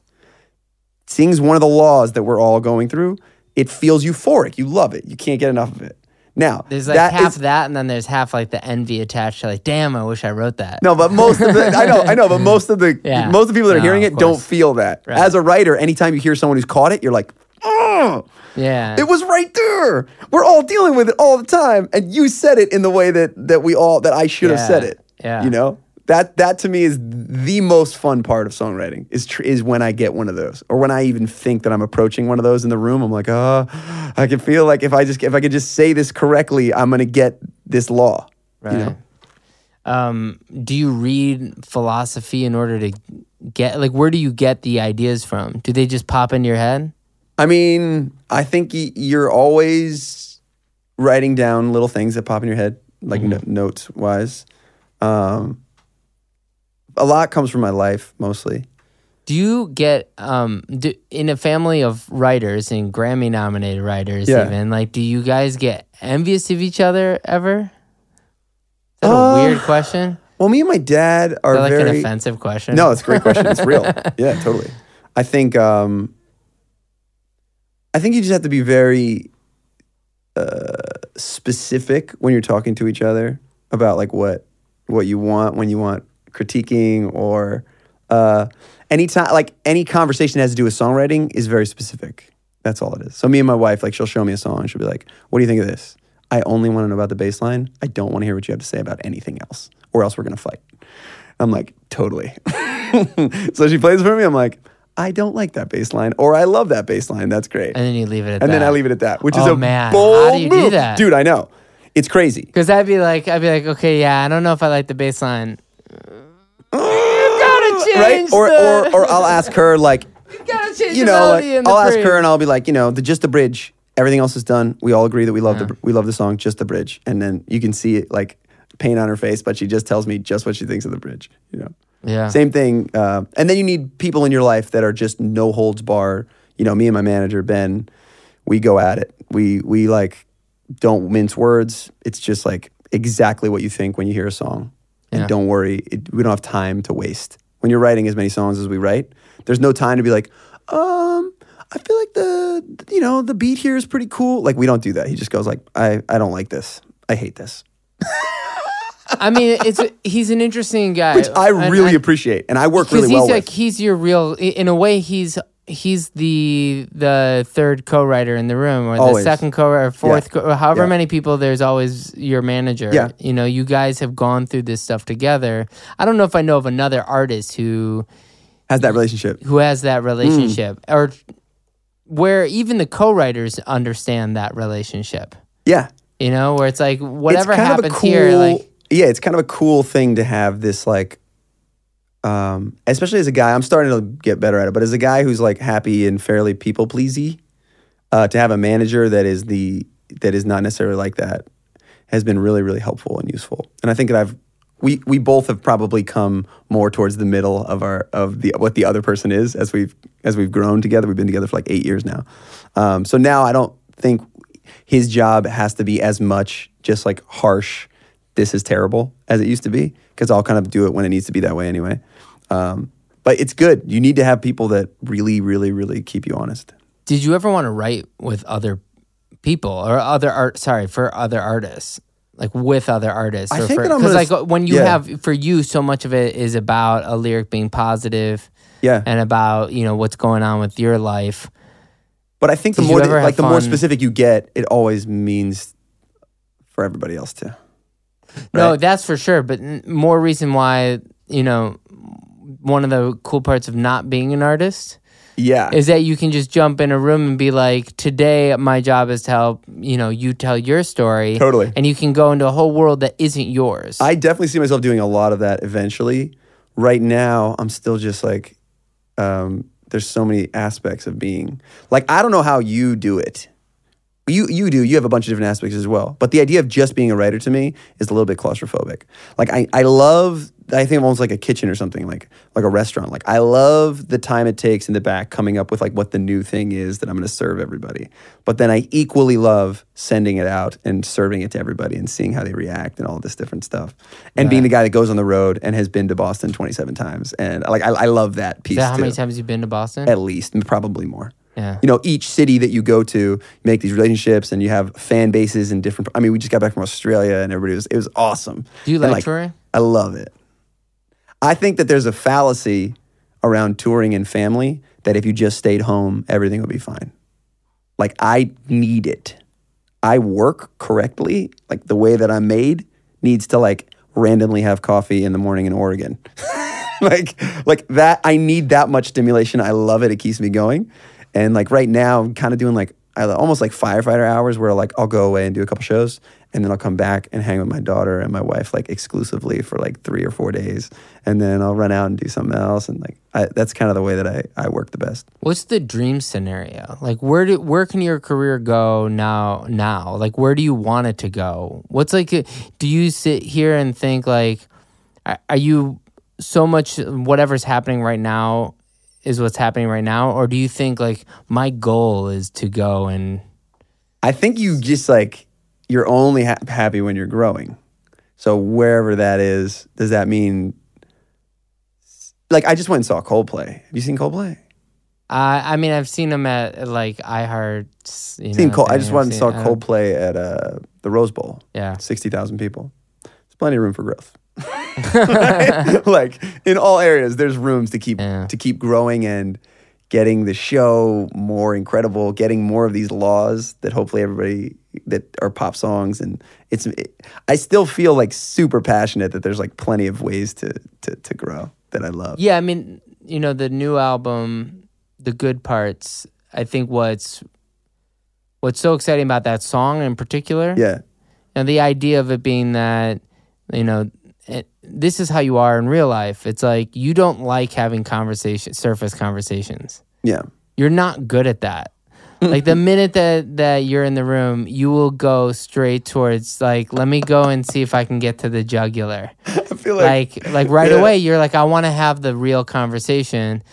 Sings one of the laws that we're all going through. It feels euphoric. You love it. You can't get enough of it. Now, There's like that half is- that, and then there's half like the envy attached to like, damn, I wish I wrote that. No, but most of the I know, I know, but most of the Yeah. most of the people that are No, hearing it don't feel that. Right. As a writer, anytime you hear someone who's caught it, you're like, oh, Yeah. it was right there. We're all dealing with it all the time, and you said it in the way that that we all that I should have said it. Yeah. you know that that to me is the most fun part of songwriting is tr- is when I get one of those, or when I even think that I'm approaching one of those in the room. I'm like, oh, I can feel like if I just if I could just say this correctly, I'm gonna get this law. Right. You know? Um, do you read philosophy in order to get like where do you get the ideas from? Do they just pop into your head? I mean, I think y- you're always writing down little things that pop in your head, like no- notes wise. Um, a lot comes from my life, mostly. Do you get um do, in a family of writers and Grammy nominated writers Yeah. even like do you guys get envious of each other ever? Is that a Uh, weird question? Well, me and my dad are that like very. an offensive question? No, it's a great question. It's real. yeah, totally. I think. Um, I think you just have to be very uh, specific when you're talking to each other about like what what you want when you want critiquing or uh, anytime like any conversation that has to do with songwriting is very specific. That's all it is. So me and my wife, like she'll show me a song and she'll be like, What do you think of this? I only want to know about the bass line. I don't want to hear what you have to say about anything else. Or else we're gonna fight. I'm like, totally. so she plays for me, I'm like, I don't like that bass line, or I love that bass line. That's great. And then you leave it at And that. then I leave it at that, which is Oh, a man. bold How do you do move. that? Dude, I know. It's crazy. Because I'd be like, I'd be like, okay, yeah, I don't know if I like the bass line. You gotta change Right? Or, the, or or I'll ask her like, you gotta change you know, like melody in the I'll ask her and I'll be like, you know, the just the bridge. Everything else is done. We all agree that we love Yeah. the we love the song, just the bridge. And then you can see it like pain on her face, but she just tells me just what she thinks of the bridge. You know. Yeah. Same thing. Uh, and then you need people in your life that are just no holds bar. You know, me and my manager Ben, we go at it. We we like don't mince words. It's just like exactly what you think when you hear a song. And Yeah. don't worry, it, we don't have time to waste. When you're writing as many songs as we write, there's no time to be like, um, I feel like the you know the beat here is pretty cool. Like we don't do that. He just goes like, I I don't like this. I hate this, I mean, it's he's an interesting guy, which I really appreciate, and I work really he's well like with. he's your real. In a way, he's he's the the third co-writer in the room, or the second co-writer, fourth, co- or however Yeah. many people. There's always your manager. Yeah. you know, you guys have gone through this stuff together. I don't know if I know of another artist who Has that relationship. who has that relationship, Hmm. or where even the co-writers understand that relationship. Yeah, You know, where it's like whatever it's happens cool, here, like yeah, it's kind of a cool thing to have this like, um, especially as a guy. I'm starting to get better at it, but as a guy who's like happy and fairly people pleasy, uh, to have a manager that is the that is not necessarily like that has been really really helpful and useful. And I think that I've we we both have probably come more towards the middle of our of the what the other person is as we've as we've grown together. We've been together for like eight years now. Um, so now I don't think his job has to be as much just like harsh. This is terrible as it used to be because I'll kind of do it when it needs to be that way anyway. Um, but it's good. You need to have people that really, really, really keep you honest. Did you ever want to write with other people or other art? Sorry, for other artists, like with other artists. I think for, that I'm 'cause, like when you yeah. have for you, so much of it is about a lyric being positive Yeah. and about you know what's going on with your life. But I think the Did you more have like the more specific you get, it always means for everybody else too. No, that's for sure. But n- more reason why you know one of the cool parts of not being an artist Yeah. is that you can just jump in a room and be like, today my job is to help you know you tell your story Totally. and you can go into a whole world that isn't yours. I definitely see myself doing a lot of that eventually. Right now, I'm still just like, um, there's so many aspects of being like I don't know how you do it. You you do. You have a bunch of different aspects as well. But the idea of just being a writer to me is a little bit claustrophobic. Like I I love. I think almost like a kitchen or something like like a restaurant. Like I love the time it takes in the back coming up with like what the new thing is that I'm going to serve everybody. But then I equally love sending it out and serving it to everybody and seeing how they react and all this different stuff. And being the guy that goes on the road and has been to Boston 27 times and like I, I love that piece. Is that how too. many times you've been to Boston? At least, probably more yeah. you know, each city that you go to, you make these relationships and you have fan bases in different. I mean, we just got back from Australia and everybody was, it was awesome. Do you And, like, touring? I love it. I think that there's a fallacy around touring and family that if you just stayed home, everything would be fine. Like, I need it. I work correctly, like the way that I'm made needs to like randomly have coffee in the morning in Oregon. like like that I need that much stimulation. I love it. It keeps me going. And like right now I'm kind of doing like almost like firefighter hours where like I'll go away and do a couple shows and then I'll come back and hang with my daughter and my wife like exclusively for like 3 or 4 days and then I'll run out and do something else and like I, that's kind of the way that I I work the best. What's the dream scenario? Like where do where can your career go now now? Like where do you want it to go? What's like uh, do you sit here and think like are you so much whatever's happening right now is what's happening right now or do you think like my goal is to go and I think you just like you're only ha- happy when you're growing. So wherever that is, does that mean like I just went and saw Coldplay. Have you seen Coldplay? I I mean I've seen them at, like iHeart you know, seen Col- I just went and saw don't- Coldplay at uh, the Rose Bowl. Yeah. Sixty thousand people. There's plenty of room for growth. Right? like in all areas, there's rooms to keep Yeah. to keep growing and getting the show more incredible, getting more of these laws that hopefully everybody that are pop songs and it's it, I still feel like super passionate that there's like plenty of ways to to to grow that I love. Yeah, I mean, you know, the new album, the good parts. I think what's what's so exciting about that song in particular, Yeah. and the idea of it being that, you know, it, this is how you are in real life. It's like you don't like having conversation, surface conversations. Yeah. You're not good at that. Like the minute that that you're in the room, you will go straight towards like, let me go and see if I can get to the jugular I feel like, like like right Yeah. away you're like i want to have the real conversation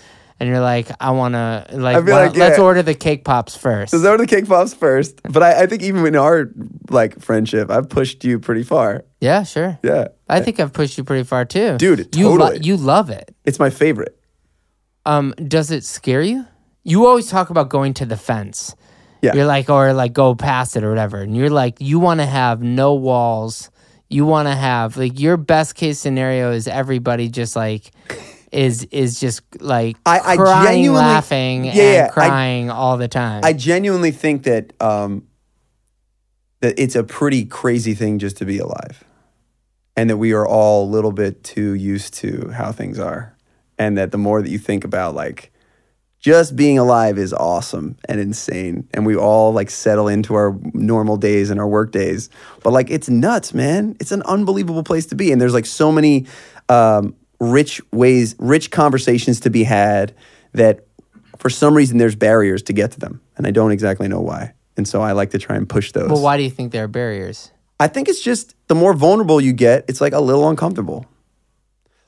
and you're like i want to like, I feel why- like, let's order the cake pops first Let's order the cake pops first, but I, I think even in our like friendship, I've pushed you pretty far. yeah sure Yeah. i think i've pushed you pretty far too Dude, you lo- totally. you love it It's my favorite. um does it scare you you always talk about going to the fence. Yeah. you're like or like go past it or whatever. And you're like you want to have no walls. You want to have like your best case scenario is everybody just like is is just like I- I crying genuinely- laughing Yeah, and yeah, I- crying all the time. I genuinely think that um, that it's a pretty crazy thing just to be alive, and that we are all a little bit too used to how things are, and that the more that you think about like just being alive is awesome and insane, and we all like settle into our normal days and our work days, but like it's nuts, man. It's an unbelievable place to be, and there's like so many um, rich ways, rich conversations to be had that for some reason there's barriers to get to them. And i don't exactly know why. And so i like to try and push those. Well why do you think there are barriers? I think it's just the more vulnerable you get it's like a little uncomfortable.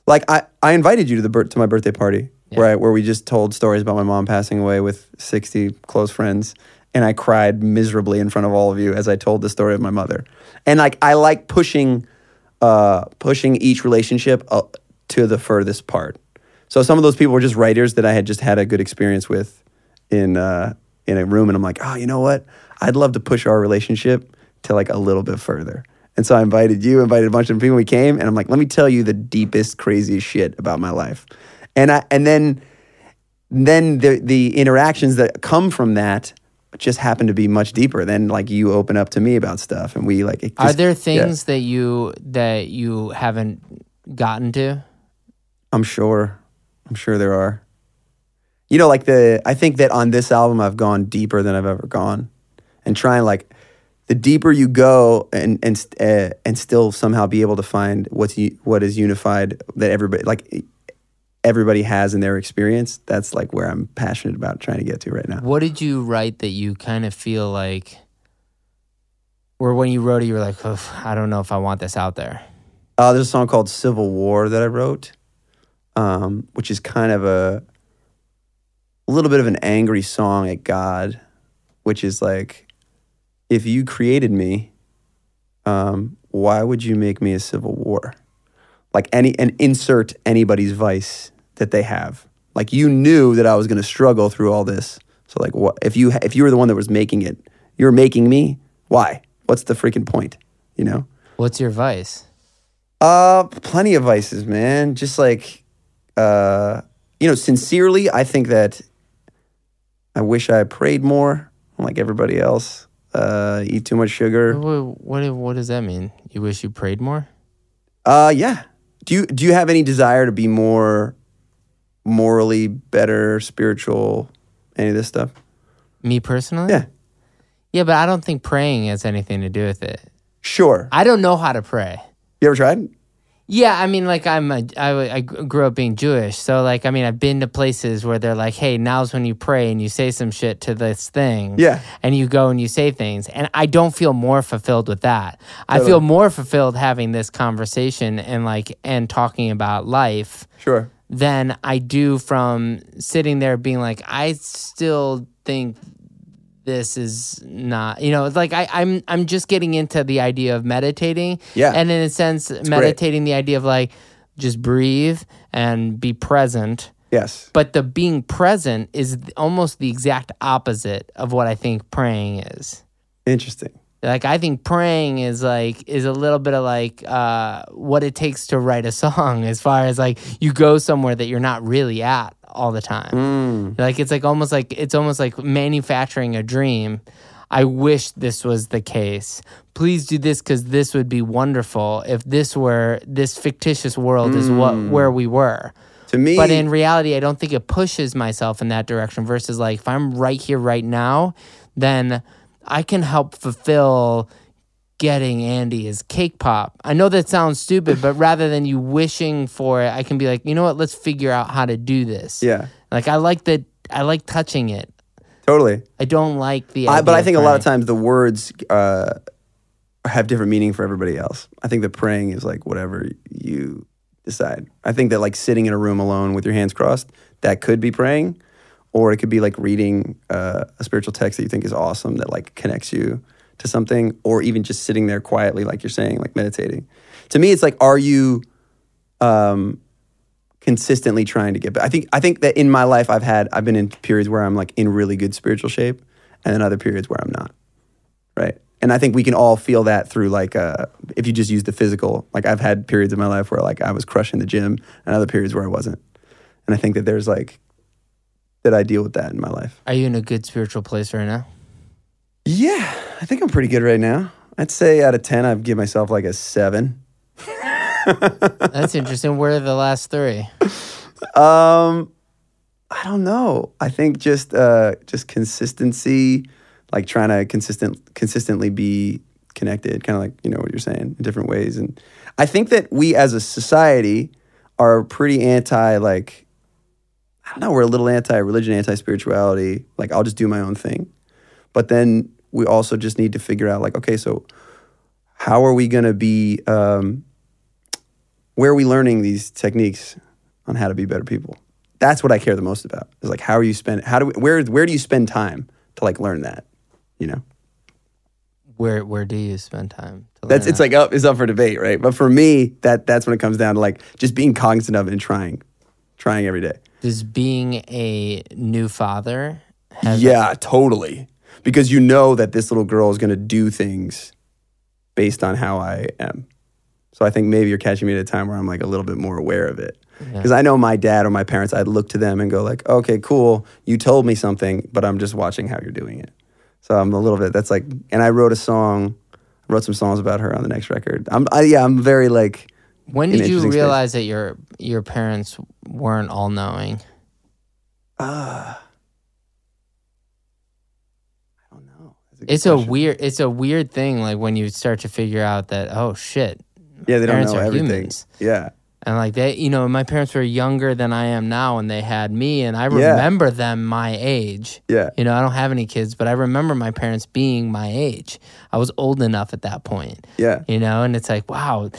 Like i, I invited you to the to my birthday party where I, where we just told stories about my mom passing away with 60 close friends and i cried miserably in front of all of you as i told the story of my mother and like i like pushing uh pushing each relationship uh, to the furthest part so some of those people were just writers that I had just had a good experience with in uh, in a room, and I'm like, oh, you know what? I'd love to push our relationship to like a little bit further. And so I invited you, invited a bunch of people. We came, and I'm like, let me tell you the deepest, craziest shit about my life. And I and then then the the interactions that come from that just happen to be much deeper than like you open up to me about stuff, and we like. It are just- there yeah. things that you that you haven't gotten to I'm sure. I'm sure there are. You know, like the I think that on this album I've gone deeper than I've ever gone, and trying like the deeper you go and and uh, and still somehow be able to find what's u- what is unified that everybody like everybody has in their experience. That's like where I'm passionate about trying to get to right now. what did you write that you kind of feel like or when you wrote it you were like i don't know if i want this out there Uh, there's a song called Civil War that I wrote, um, which is kind of a, a little bit of an angry song at God, which is like, if you created me, um, why would you make me a civil war? Like any and insert anybody's vice that they have. Like you knew that I was going to struggle through all this. So like, what if you if you were the one that was making it? You're making me. Why? What's the freaking point? You know. what's your vice Uh, plenty of vices, man. Just like, uh, you know, sincerely, I think that I wish I prayed more, like everybody else. Uh, eat too much sugar. what, what what does that mean you wish you prayed more Uh, yeah. Do you do you have any desire to be more morally better, spiritual, any of this stuff? me personally Yeah, yeah but i don't think praying has anything to do with it sure. i don't know how to pray You ever tried? Yeah, I mean, like I'm, a, I, I grew up being Jewish, so like, I mean, I've been to places where they're like, "Hey, now's when you pray and you say some shit to this thing." Yeah. and you go and you say things, and I don't feel more fulfilled with that. I feel more fulfilled having this conversation and like and talking about life Sure. Than I do from sitting there being like, I still think this is not you know it's like I, I'm I'm just getting into the idea of meditating. Yeah. And in a sense, meditating the idea of like just breathe and be present. Yes. But the being present is almost the exact opposite of what I think praying is. Interesting. Like I think praying is like is a little bit of like uh, what it takes to write a song. As far as like you go somewhere that you're not really at all the time. Mm. Like it's like almost like it's almost like manufacturing a dream. I wish this was the case. Please do this because this would be wonderful if this were this fictitious world is what where we were. To me, But in reality, I don't think it pushes myself in that direction. Versus like if I'm right here right now, then I can help fulfill getting Andy his cake pop. I know that sounds stupid, but rather than you wishing for it, I can be like, you know what? Let's figure out how to do this. yeah, Like I like that. I like touching it. totally. I don't like the. I, but I think a lot of times the words uh, have different meaning for everybody else. I think that praying is like whatever you decide. I think that like sitting in a room alone with your hands crossed, that could be praying, or it could be like reading uh, a spiritual text that you think is awesome that like connects you to something, or even just sitting there quietly, like you're saying, like meditating. To me, it's like, are you um, consistently trying to get better? I think I think that in my life, I've had I've been in periods where I'm like in really good spiritual shape, and then other periods where I'm not. Right. And I think we can all feel that through like uh, if you just use the physical. Like I've had periods in my life where like I was crushing the gym, and other periods where I wasn't. And I think that there's like that I deal with that in my life. Are you in a good spiritual place right now? Yeah, I think I'm pretty good right now. I'd say out of ten, I'd give myself like a seven. That's interesting. Where are the last three? Um, I don't know. I think just uh, just consistency, like trying to consistent consistently be connected, kind of like you know what you're saying in different ways. And I think that we as a society are pretty anti like I don't know. We're a little anti religion, anti spirituality. Like I'll just do my own thing, but then we also just need to figure out like okay, so how are we going to be? Um, where are we learning these techniques on how to be better people? That's what I care the most about. Is like how are you spend how do we, where where do you spend time to like learn that? You know, Where Where do you spend time? to that's it's that? like up is up for debate, right? But for me, that that's when it comes down to like just being cognizant of it and trying, trying every day. Does being a new father have yeah, totally. Because you know that this little girl is going to do things based on how I am. So I think maybe you're catching me at a time where I'm like a little bit more aware of it. Because I know my dad or my parents, I'd look to them and go like, okay, cool, you told me something, but I'm just watching how you're doing it. So I'm a little bit. That's like, and I wrote a song, wrote some songs about her on the next record. I'm, I, yeah, I'm very like, When did you interesting space. realize that your your parents weren't all knowing? ah, I don't know. Good It's a weird it's a weird thing like when you start to figure out that oh shit Yeah, they don't know everything. humans. Yeah, and like they you know my parents were younger than I am now and they had me and I Yeah. remember them my age. yeah, You know, I don't have any kids, but I remember my parents being my age. I was old enough at that point. yeah. you know and it's like wow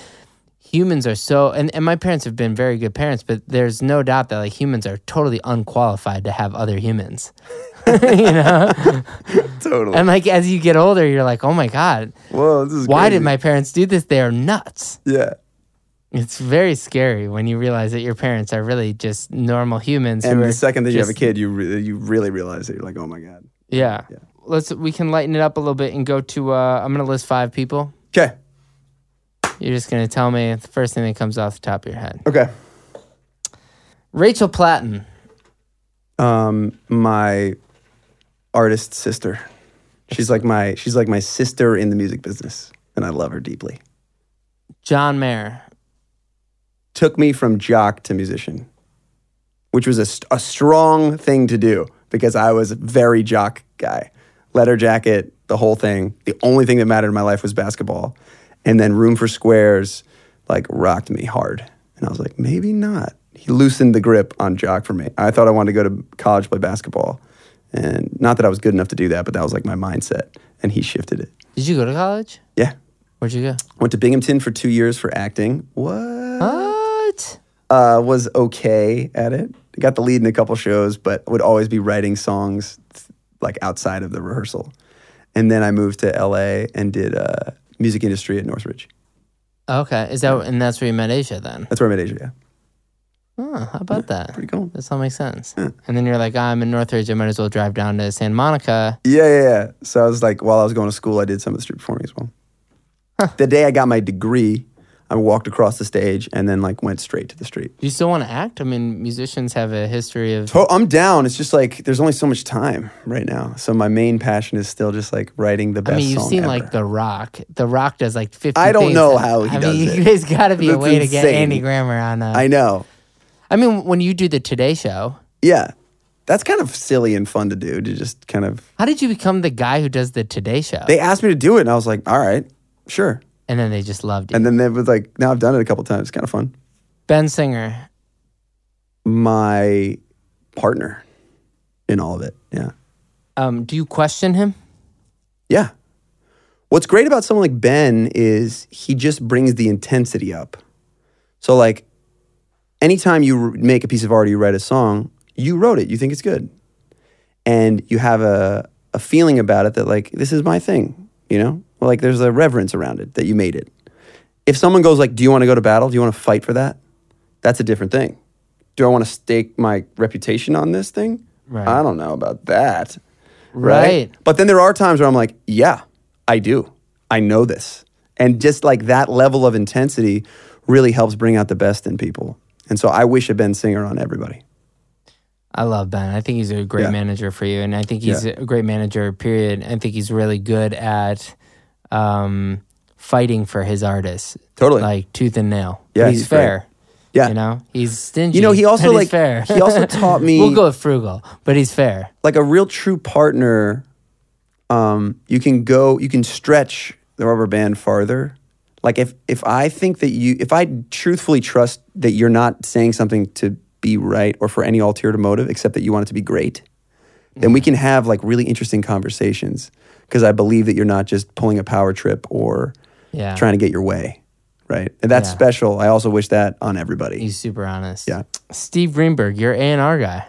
humans are so and, and my parents have been very good parents but there's no doubt that like humans are totally unqualified to have other humans you know Totally. and like as you get older you're like oh my god Whoa, this is why did my parents do this they are nuts yeah? it's very scary when you realize that your parents are really just normal humans And the second that you have a kid, you re- you really realize that You're like, oh my god. yeah. Yeah. let's we can lighten it up a little bit and go to uh i'm gonna list five people Okay. You're just gonna tell me the first thing that comes off the top of your head Okay. rachel platten Um, my artist sister. She's like my she's like my sister in the music business, and I love her deeply. john mayer Took me from jock to musician, which was a, a strong thing to do because I was a very jock guy. Leather jacket, the whole thing. The only thing that mattered in my life was basketball. And then Room for Squares like rocked me hard. And I was like, maybe not. He loosened the grip on jock for me. I thought I wanted to go to college play basketball. And not that I was good enough to do that, but that was like my mindset. And he shifted it. Did you go to college? Yeah. Where'd you go? Went to Binghamton for two years for acting. What? What? uh, was okay at it. Got the lead in a couple shows, but would always be writing songs like outside of the rehearsal. And then I moved to LA and did uh, music industry at Northridge. Okay. Is that and that's where you met Aijia then? That's where I met Aijia. Yeah. Oh, how about that? Pretty cool. This all makes sense. And then you're like, ah, I'm in Northridge. I might as well drive down to Santa Monica. Yeah, yeah, yeah. So I was like, while I was going to school, I did some of the street performing as well. The day I got my degree, I walked across the stage and then like went straight to the street. Do you still want to act? I mean, musicians have a history of. To- I'm down. It's just like there's only so much time right now. So my main passion is still just like writing the best. I mean, you've seen ever. like The Rock. The Rock does like 50 I don't know how he I does mean, it. there's got to be a That's way to get insane. Andy Grammer on. Uh, I know. I mean, when you do the Today Show, Yeah. That's kind of silly and fun to do to just kind of how did you become the guy who does the Today Show? they asked me to do it and I was like, all right, sure. And then they just loved you. And then they was like, now I've done it a couple times. It's kind of fun. ben Singer, My partner in all of it. Yeah. um, do you question him? Yeah. What's great about someone like Ben is he just brings the intensity up. So, like, anytime you make a piece of art or you write a song, you wrote it, you think it's good. And you have a, a feeling about it that, like, this is my thing, you know? Like, there's a reverence around it that you made it. If someone goes, like, do you want to go to battle? Do you want to fight for that? That's a different thing. Do I want to stake my reputation on this thing? Right. I don't know about that Right. But then there are times where I'm like, yeah, I do. I know this. And just like that level of intensity really helps bring out the best in people. And so I wish a Ben Singer on everybody. I love Ben. I think he's a great Yeah. manager for you, and I think he's Yeah. a great manager. Period. I think he's really good at um, fighting for his artists, Totally. like tooth and nail. Yeah, But he's, he's great. fair. Yeah. you know, he's stingy. You know, he also, like- fair. he also taught me- we'll go with frugal, but he's fair. Like a real true partner, um, you can go, you can stretch the rubber band farther. Like if if I think that you, if I truthfully trust that you're not saying something to be right or for any ulterior motive, except that you want it to be great, then we can have like really interesting conversations because I believe that you're not just pulling a power trip or Yeah, trying to get your way, right? And that's Yeah. special. I also wish that on everybody. He's super honest. Yeah. Steve Greenberg, your A and R guy.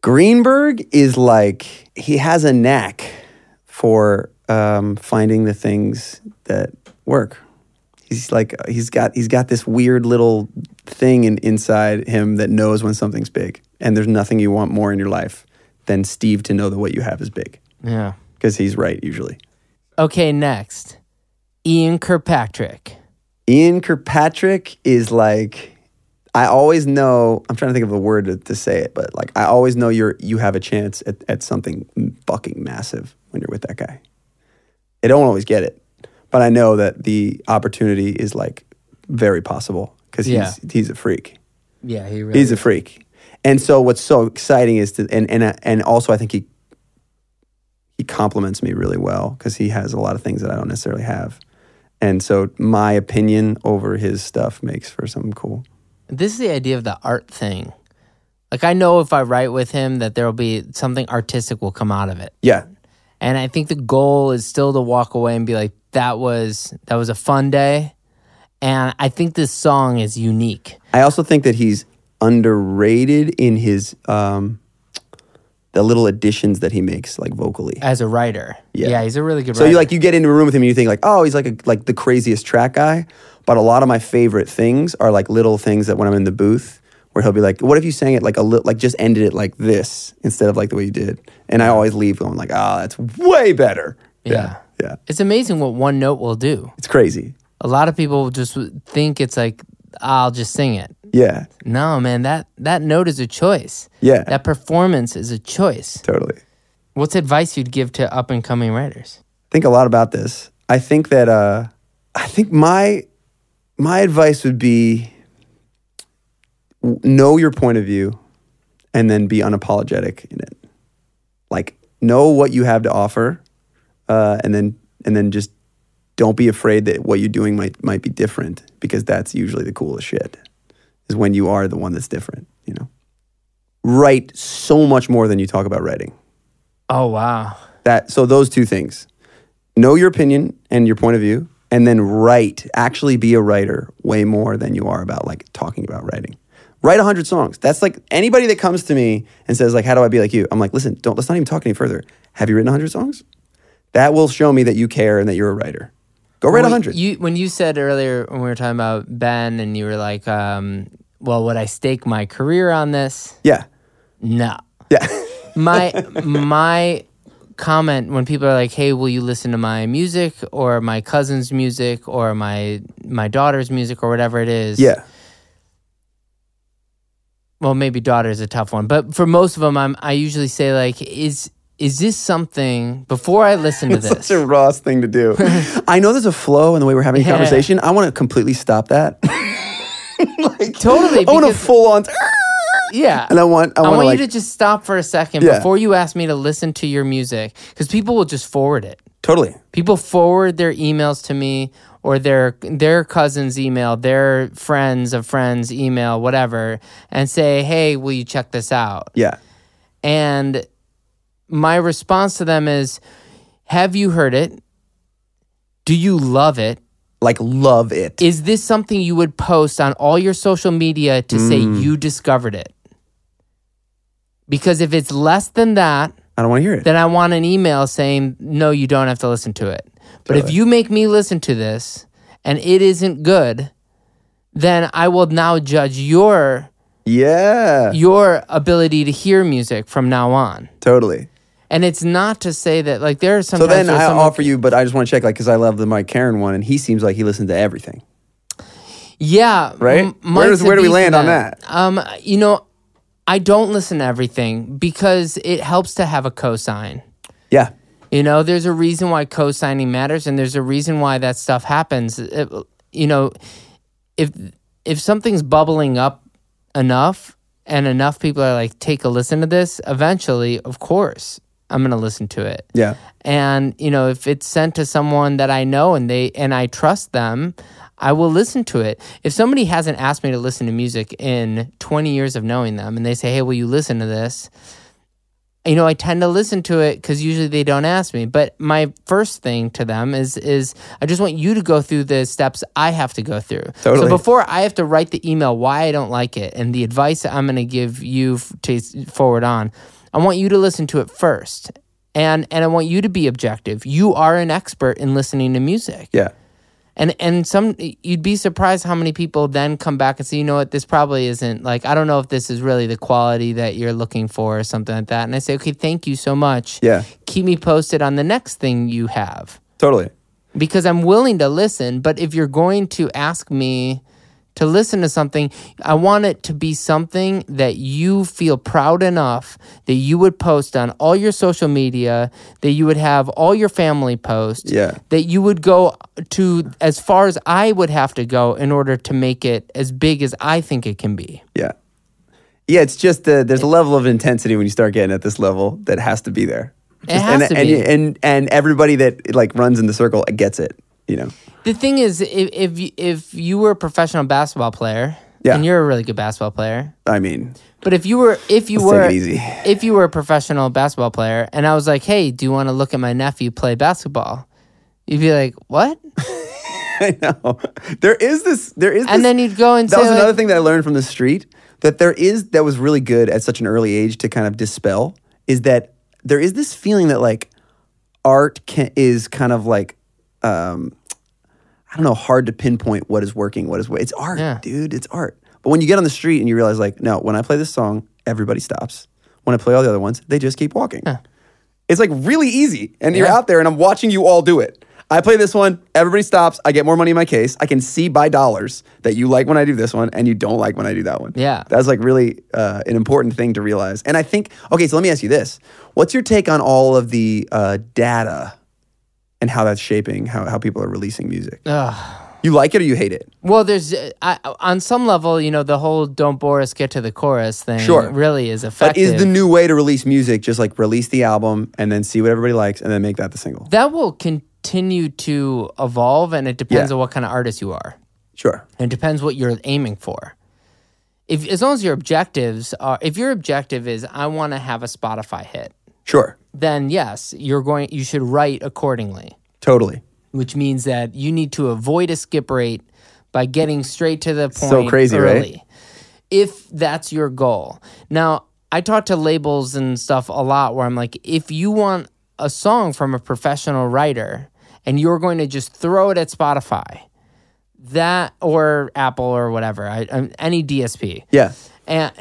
Greenberg is like he has a knack for um, finding the things that work. He's like he's got he's got this weird little thing in, inside him that knows when something's big, and there's nothing you want more in your life than Steve to know that what you have is big Yeah. Because he's right usually. Okay, next, Ian Kirkpatrick. Ian Kirkpatrick is like I always know I'm trying to think of a word to, to say it, but like I always know you're you have a chance at, at something fucking massive when you're with that guy. I don't always get it, but I know that the opportunity is like very possible because he's Yeah. he's a freak. Yeah, he really. He's a freak. And so what's so exciting is to and and and also I think he he compliments me really well because he has a lot of things that I don't necessarily have. And so my opinion over his stuff makes for something cool. this is the idea of the art thing. Like I know if I write with him that there will be something artistic will come out of it. Yeah. And I think the goal is still to walk away and be like that was that was a fun day. And I think this song is unique. I also think that he's underrated in his um the little additions that he makes like vocally. as a writer. Yeah. he's a really good So writer. you like you get into a room with him and you think like, oh, he's like a, like the craziest track guy. But a lot of my favorite things are like little things that when I'm in the booth, where he'll be like, "What if you sang it like a little, like just ended it like this instead of like the way you did?" And I always leave going like, "Ah, that's way better." Yeah. yeah, yeah. It's amazing what one note will do. It's crazy. A lot of people just think it's like I'll just sing it. Yeah, No, man, that that note is a choice. yeah, That performance is a choice. totally. What's advice you'd give to up and coming writers? think a lot about this. I think that uh, I think my my advice would be know your point of view and then be unapologetic in it. Like know what you have to offer, uh, and then and then just don't be afraid that what you're doing might might be different because that's usually the coolest shit. Is when you are the one that's different. You know, write so much more than you talk about writing. Oh wow. that so those two things. Know your opinion and your point of view and then write actually be a writer way more than you are about like talking about writing. Write 100 songs. That's like anybody that comes to me and says like how do i be like you? I'm like listen don't let's not even talk any further. Have you written 100 songs? That will show me that you care and that you're a writer. Go write Well, 100 You when you said earlier when we were talking about Ben and you were like, um, well, would I stake my career on this? Yeah. No. Yeah. My my comment when people are like, "Hey, will you listen to my music or my cousin's music or my my daughter's music or whatever it is?" yeah. Well, maybe daughter is a tough one, but for most of them, I'm I usually say like, "Is is this something before I listen to this?" Such a Ross thing to do. I know there's a flow in the way we're having a Yeah. conversation. I want to completely stop that. like, Totally, I want a full on. yeah. And I want. I, I want, like, you to just stop for a second Yeah. before you ask me to listen to your music because people will just forward it. totally. People forward their emails to me or their their cousin's email, their friends of friends email, whatever, and say, "Hey, will you check this out?" Yeah. And my response to them is, "Have you heard it? Do you love it? Like love it. Is this something you would post on all your social media to say Mm. you discovered it?" Because if it's less than that, I don't want to hear it. then I want an email saying, no, you don't have to listen to it. But if you make me listen to this and it isn't good, then I will now judge your yeah. your ability to hear music from now on. Totally. And it's not to say that like there are some. So then I someone- offer you, but I just want to check, like, because I love the Mike Caren one, and he seems like he listens to everything. Yeah. Right? M- Where does- where do we land on that? Um, you know, I don't listen to everything because it helps to have a cosign. Yeah. You know, there's a reason why co-signing matters, and there's a reason why that stuff happens. It- you know, if if something's bubbling up enough, and enough people are like, take a listen to this, eventually, of course, I'm gonna listen to it. Yeah. And you know, if it's sent to someone that I know and they and I trust them, I will listen to it. If somebody hasn't asked me to listen to music in 20 years of knowing them, and they say, "Hey, will you listen to this?" you know, I tend to listen to it because usually they don't ask me. But my first thing to them is is I just want you to go through the steps I have to go through. Totally. So before I have to write the email why I don't like it and the advice that I'm going to give you to forward on, I want you to listen to it first. And and I want you to be objective. You are an expert in listening to music. Yeah. And and some you'd be surprised how many people then come back and say, you know what, this probably isn't like I don't know if this is really the quality that you're looking for or something like that. And I say, okay, thank you so much. Yeah. Keep me posted on the next thing you have Totally. because I'm willing to listen. But if you're going to ask me to listen to something, I want it to be something that you feel proud enough that you would post on all your social media, that you would have all your family post, Yeah. that you would go to as far as I would have to go in order to make it as big as I think it can be. Yeah. Yeah, it's just uh, there's a level of intensity when you start getting at this level that has to be there. It has and, to and, be. And, and everybody that like runs in the circle gets it, you know. The thing is, if if you, if you were a professional basketball player, Yeah. and you're a really good basketball player, I mean, But if you were if you were easy. if you were a professional basketball player and I was like, "Hey, do you want to look at my nephew play basketball?" You'd be like, "What?" I know. There is this there is And this- then you'd go and That was like- another thing that I learned from the street that there is that was really good at such an early age to kind of dispel is that there is this feeling that like art can, is kind of like um I don't know, hard to pinpoint what is working, what is what. It's art, Yeah. dude. It's art. But when you get on the street and you realize, like, no, when I play this song, everybody stops. When I play all the other ones, they just keep walking. It's like really easy. And you're out there and I'm watching you all do it. I play this one, everybody stops. I get more money in my case. I can see by dollars that you like when I do this one and you don't like when I do that one. Yeah. That's like really uh, an important thing to realize. And I think, okay, so let me ask you this. What's your take on all of the uh, data and how that's shaping how, how people are releasing music? Ugh. You like it or you hate it? Well, there's uh, I, on some level, you know, the whole "Don't bore us, get to the chorus" thing. Sure. really is But effective. is the new way to release music just like release the album and then see what everybody likes and then make that the single? that will continue to evolve, and it depends Yeah. on what kind of artist you are. Sure. It depends what you're aiming for. If as long as your objectives are, if your objective is I want to have a Spotify hit, Sure. then yes, you're going. You should write accordingly, Totally. which means that you need to avoid a skip rate by getting straight to the point. So crazy, right? If that's your goal. Now, I talk to labels and stuff a lot where I'm like, if you want a song from a professional writer and you're going to just throw it at Spotify, that or Apple or whatever, I, um, any DSP. Yeah. And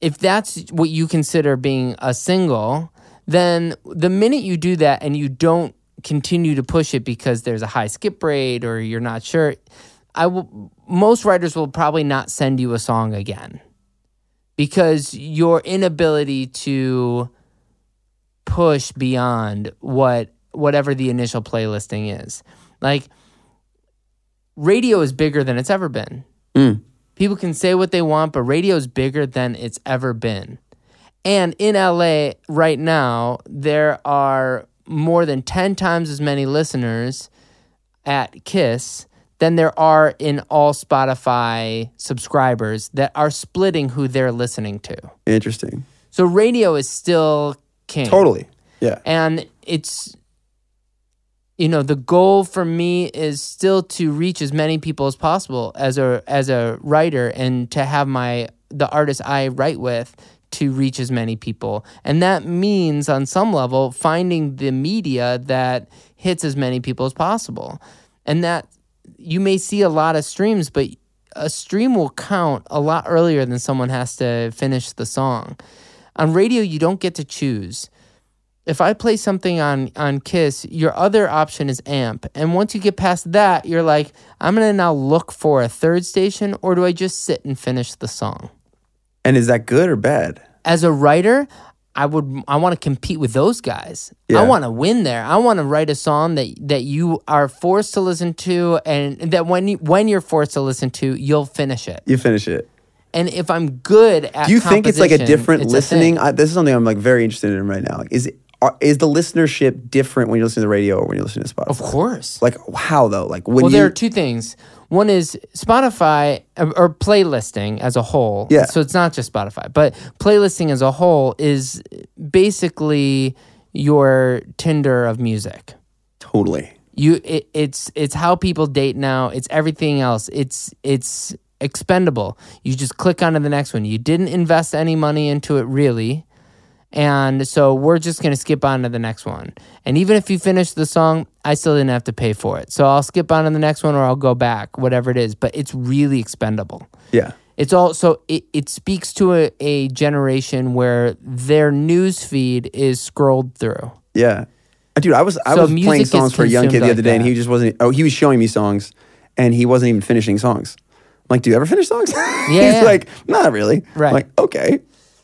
if that's what you consider being a single, then the minute you do that and you don't continue to push it because there's a high skip rate or you're not sure, I will. Most writers will probably not send you a song again because your inability to push beyond what whatever the initial playlisting is. Like radio is bigger than it's ever been. Mm. People can say what they want, but radio is bigger than it's ever been. And in LA right now, there are more than 10 times as many listeners at KIIS than there are in all Spotify subscribers that are splitting who they're listening to. Interesting. So radio is still king. Totally. Yeah. And it's you know, the goal for me is still to reach as many people as possible as a as a writer and to have my the artist I write with to reach as many people. And that means on some level finding the media that hits as many people as possible. And that you may see a lot of streams, but a stream will count a lot earlier than someone has to finish the song. On radio, you don't get to choose. If I play something on on KIIS, your other option is AMP, and once you get past that, you're like, I'm gonna now look for a third station, or do I just sit and finish the song? And is that good or bad? As a writer, I would I want to compete with those guys. Yeah. I want to win there. I want to write a song that that you are forced to listen to, and that when you, when you're forced to listen to, you'll finish it. You finish it. And if I'm good at, Do you think it's like a different listening? thing. I, this is something I'm like very interested in right now. Like, is it, are, is the listenership different when you listen to the radio or when you listen to Spotify? Of course. Like how though? Like when well, you there are two things. One is Spotify uh, or playlisting as a whole. Yeah. So it's not just Spotify, but playlisting as a whole is basically your Tinder of music. totally. You, it, it's it's how people date now. It's everything else. It's it's expendable. You just click onto the next one. You didn't invest any money into it really. And so we're just going to skip on to the next one. And even if you finish the song, I still didn't have to pay for it. So I'll skip on to the next one or I'll go back, whatever it is. But it's really expendable. Yeah. It's also, it, it speaks to a, a generation where their news feed is scrolled through. Yeah. Dude, I was I So was music playing is songs for a young kid consumed the like other day, and that. he just wasn't. Oh, he was showing me songs, and he wasn't even finishing songs. I'm like, do you ever finish songs? Yeah. He's like, not really. I'm Right. like, okay,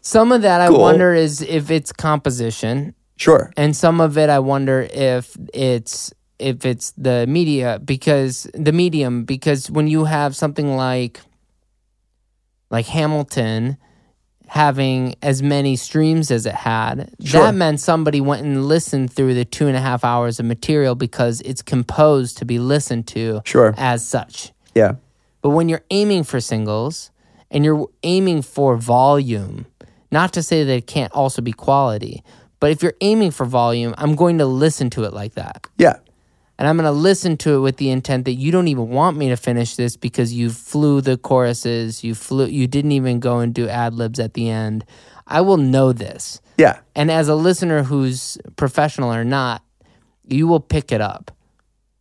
Some of that I Cool. wonder is if it's composition sure. and some of it I wonder if it's if it's the media because the medium because when you have something like like Hamilton having as many streams as it had, Sure. that meant somebody went and listened through the two and a half hours of material because it's composed to be listened to Sure. as such. Yeah. But when you're aiming for singles and you're aiming for volume, not to say that it can't also be quality, but if you're aiming for volume, I'm going to listen to it like that. Yeah. And I'm going to listen to it with the intent that you don't even want me to finish this because you flew the choruses, you flew you didn't even go and do ad libs at the end. I will know this. Yeah. And as a listener who's professional or not, you will pick it up.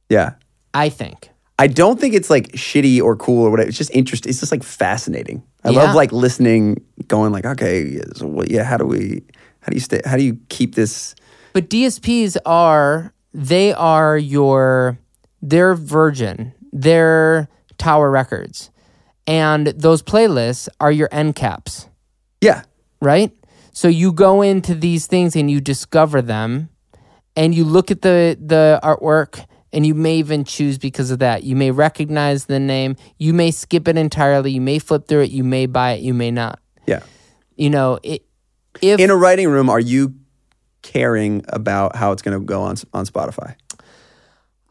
Yeah. I think. I don't think it's like shitty or cool or whatever. It's just interesting. It's just like fascinating. I Yeah. love like listening, going like, okay, yeah, so what, yeah, how do we, how do you stay, how do you keep this? But DSPs are they are your they're Virgin, they're Tower Records, and those playlists are your end caps, Yeah. right? So you go into these things and you discover them, and you look at the the artwork. And you may even choose because of that. You may recognize the name. You may skip it entirely. You may flip through it. You may buy it. You may not. Yeah. You know, it, if In a writing room, are you caring about how it's going to go on on Spotify?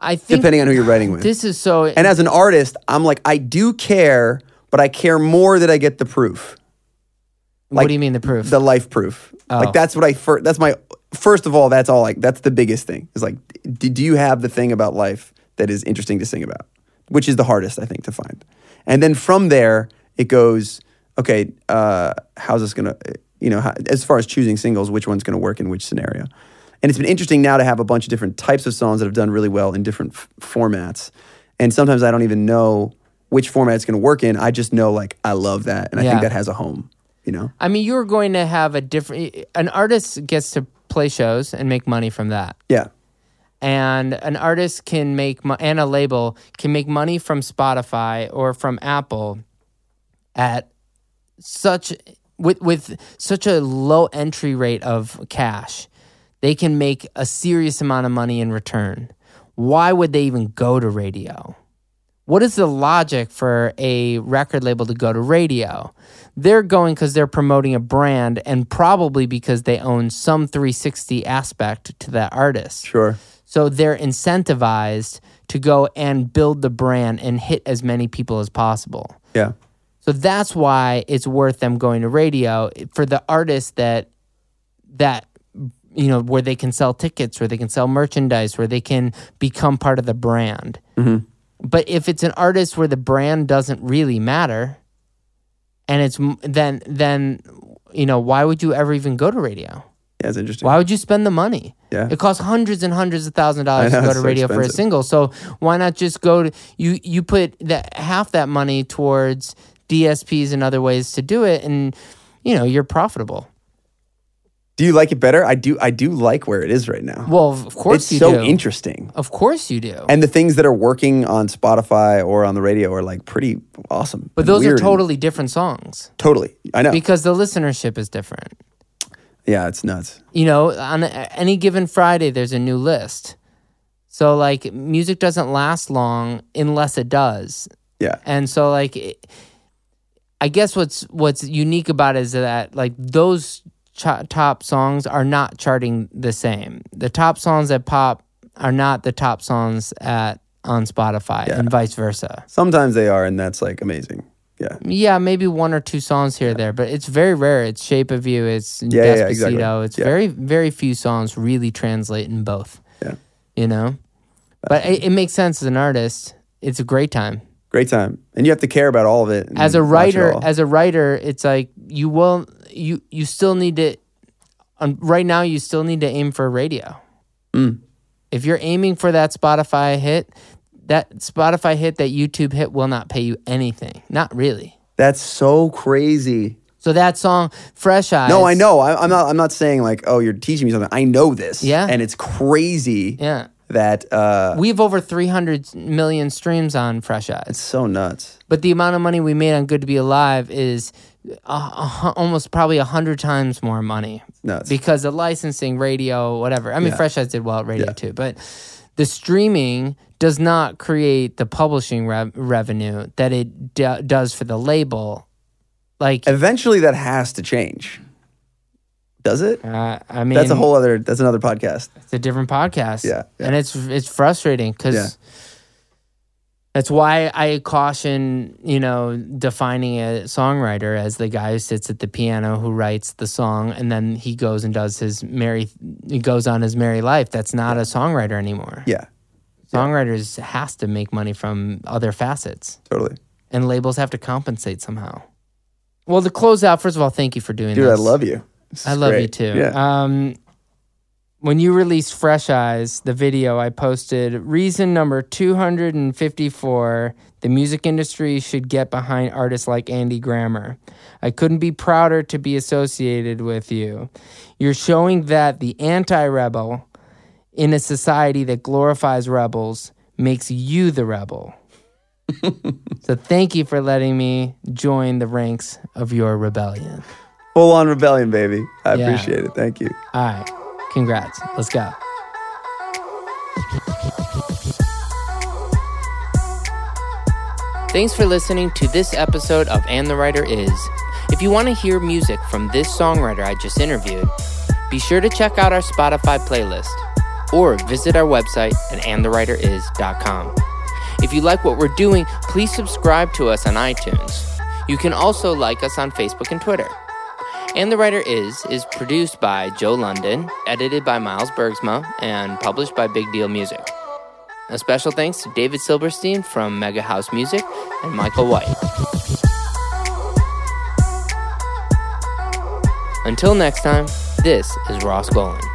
I think Depending on who you're writing with. this is so. And as an artist, I'm like, I do care, but I care more that I get the proof, what do you mean the proof? the life proof. Oh. Like that's what I first. That's my first of all. That's all. Like that's the biggest thing. Is like, do, do you have the thing about life that is interesting to sing about, which is the hardest I think to find. And then from there, it goes. Okay, uh, how's this gonna? You know, how, as far as choosing singles, which one's gonna work in which scenario? And it's been interesting now to have a bunch of different types of songs that have done really well in different f- formats. And sometimes I don't even know which format it's going to work in. I just know like I love that, and I Yeah. think that has a home. You know? I mean, you're going to have a different. An artist gets to play shows and make money from that. Yeah. and an artist can make mo- and a label can make money from Spotify or from Apple at such with with such a low entry rate of cash. They can make a serious amount of money in return. Why would they even go to radio? What is the logic for a record label to go to radio? They're going because they're promoting a brand and probably because they own some 360 aspect to that artist. Sure. So they're incentivized to go and build the brand and hit as many people as possible. Yeah. So that's why it's worth them going to radio eh, for the artists that that you know where they can sell tickets, where they can sell merchandise, where they can become part of the brand. Mm-hmm. But if it's an artist where the brand doesn't really matter, and it's then then you know why would you ever even go to radio? Yeah, it's interesting. Why would you spend the money? Yeah. It costs hundreds and hundreds of thousand dollars I to go to so radio for a single. So why not just go to you you put that half that money towards DSPs and other ways to do it and you know, you're profitable. Do you like it better? I do. I do like where it is right now. Well, of course it's you so do. interesting. Of course you do. And the things that are working on Spotify or on the radio are like pretty awesome. but those are totally different songs totally. I know. because the listenership is different. yeah, it's nuts. you know, on a- any given Friday, there's a new list. So, like, music doesn't last long unless it does. Yeah. And so, like, it, I guess what's what's unique about it is that like those ch- top songs are not charting the same. The top songs that pop are not the top songs at on Spotify, and vice versa. Sometimes they are, and that's like amazing. Yeah. Yeah, maybe one or two songs here or there, but it's very rare. It's Shape of You, it's Yeah, yeah, Despacito. exactly. It's Yeah. very, very few songs really translate in both. Yeah. You know? But it, it makes sense as an artist. It's a great time. Great time. And you have to care about all of it. As a writer, as a writer, it's like you will you you still need to um, right now you still need to aim for radio. Mm. If you're aiming for that Spotify hit, that Spotify hit, that YouTube hit will not pay you anything. Not really. that's so crazy. So that song, Fresh Eyes. No, I know. I, I'm not. I'm not saying like, oh, you're teaching me something. I know this. Yeah. And it's crazy Yeah. that uh, We have over 300 million streams on Fresh Eyes. it's so nuts. But the amount of money we made on Good to Be Alive is uh, almost probably a 100 times more money. Nuts. Because the licensing, radio, whatever. I mean, Yeah. Fresh Eyes did well at radio Yeah. too. But the streaming does not create the publishing rev- revenue that it d- does for the label. Like, Eventually, that has to change. Does it? uh, I mean, That's a whole other. That's another podcast. it's a different podcast. Yeah, yeah. And it's it's frustrating because. That's why I caution, you know, defining a songwriter as the guy who sits at the piano who writes the song and then he goes and does his merry he goes on his merry life. That's not a songwriter anymore. Yeah. Songwriters has to make money from other facets Totally. and labels have to compensate somehow. Well, to close out, first of all, thank you for doing Dude, this. I love you. This I is love you great. too. Yeah. Um, when you released Fresh Eyes, the video I posted, reason number 254 the music industry should get behind artists like Andy Grammer. I couldn't be prouder to be associated with you. You're showing that the anti rebel in a society that glorifies rebels makes you the rebel. so thank you for letting me join the ranks of your rebellion. Full on rebellion, baby. I Yeah. appreciate it. Thank you. All right. Congrats. Let's go. Thanks for listening to this episode of And the Writer Is. If you want to hear music from this songwriter I just interviewed, be sure to check out our Spotify playlist or visit our website at andthewriteris.com. If you like what we're doing, please subscribe to us on iTunes. You can also like us on Facebook and Twitter. And the Writer Is is produced by Joe London, edited by Miles Bergsma, and published by Big Deal Music. A special thanks to David Silverstein from Mega House Music and Michael White. Until next time, this is Ross Golan.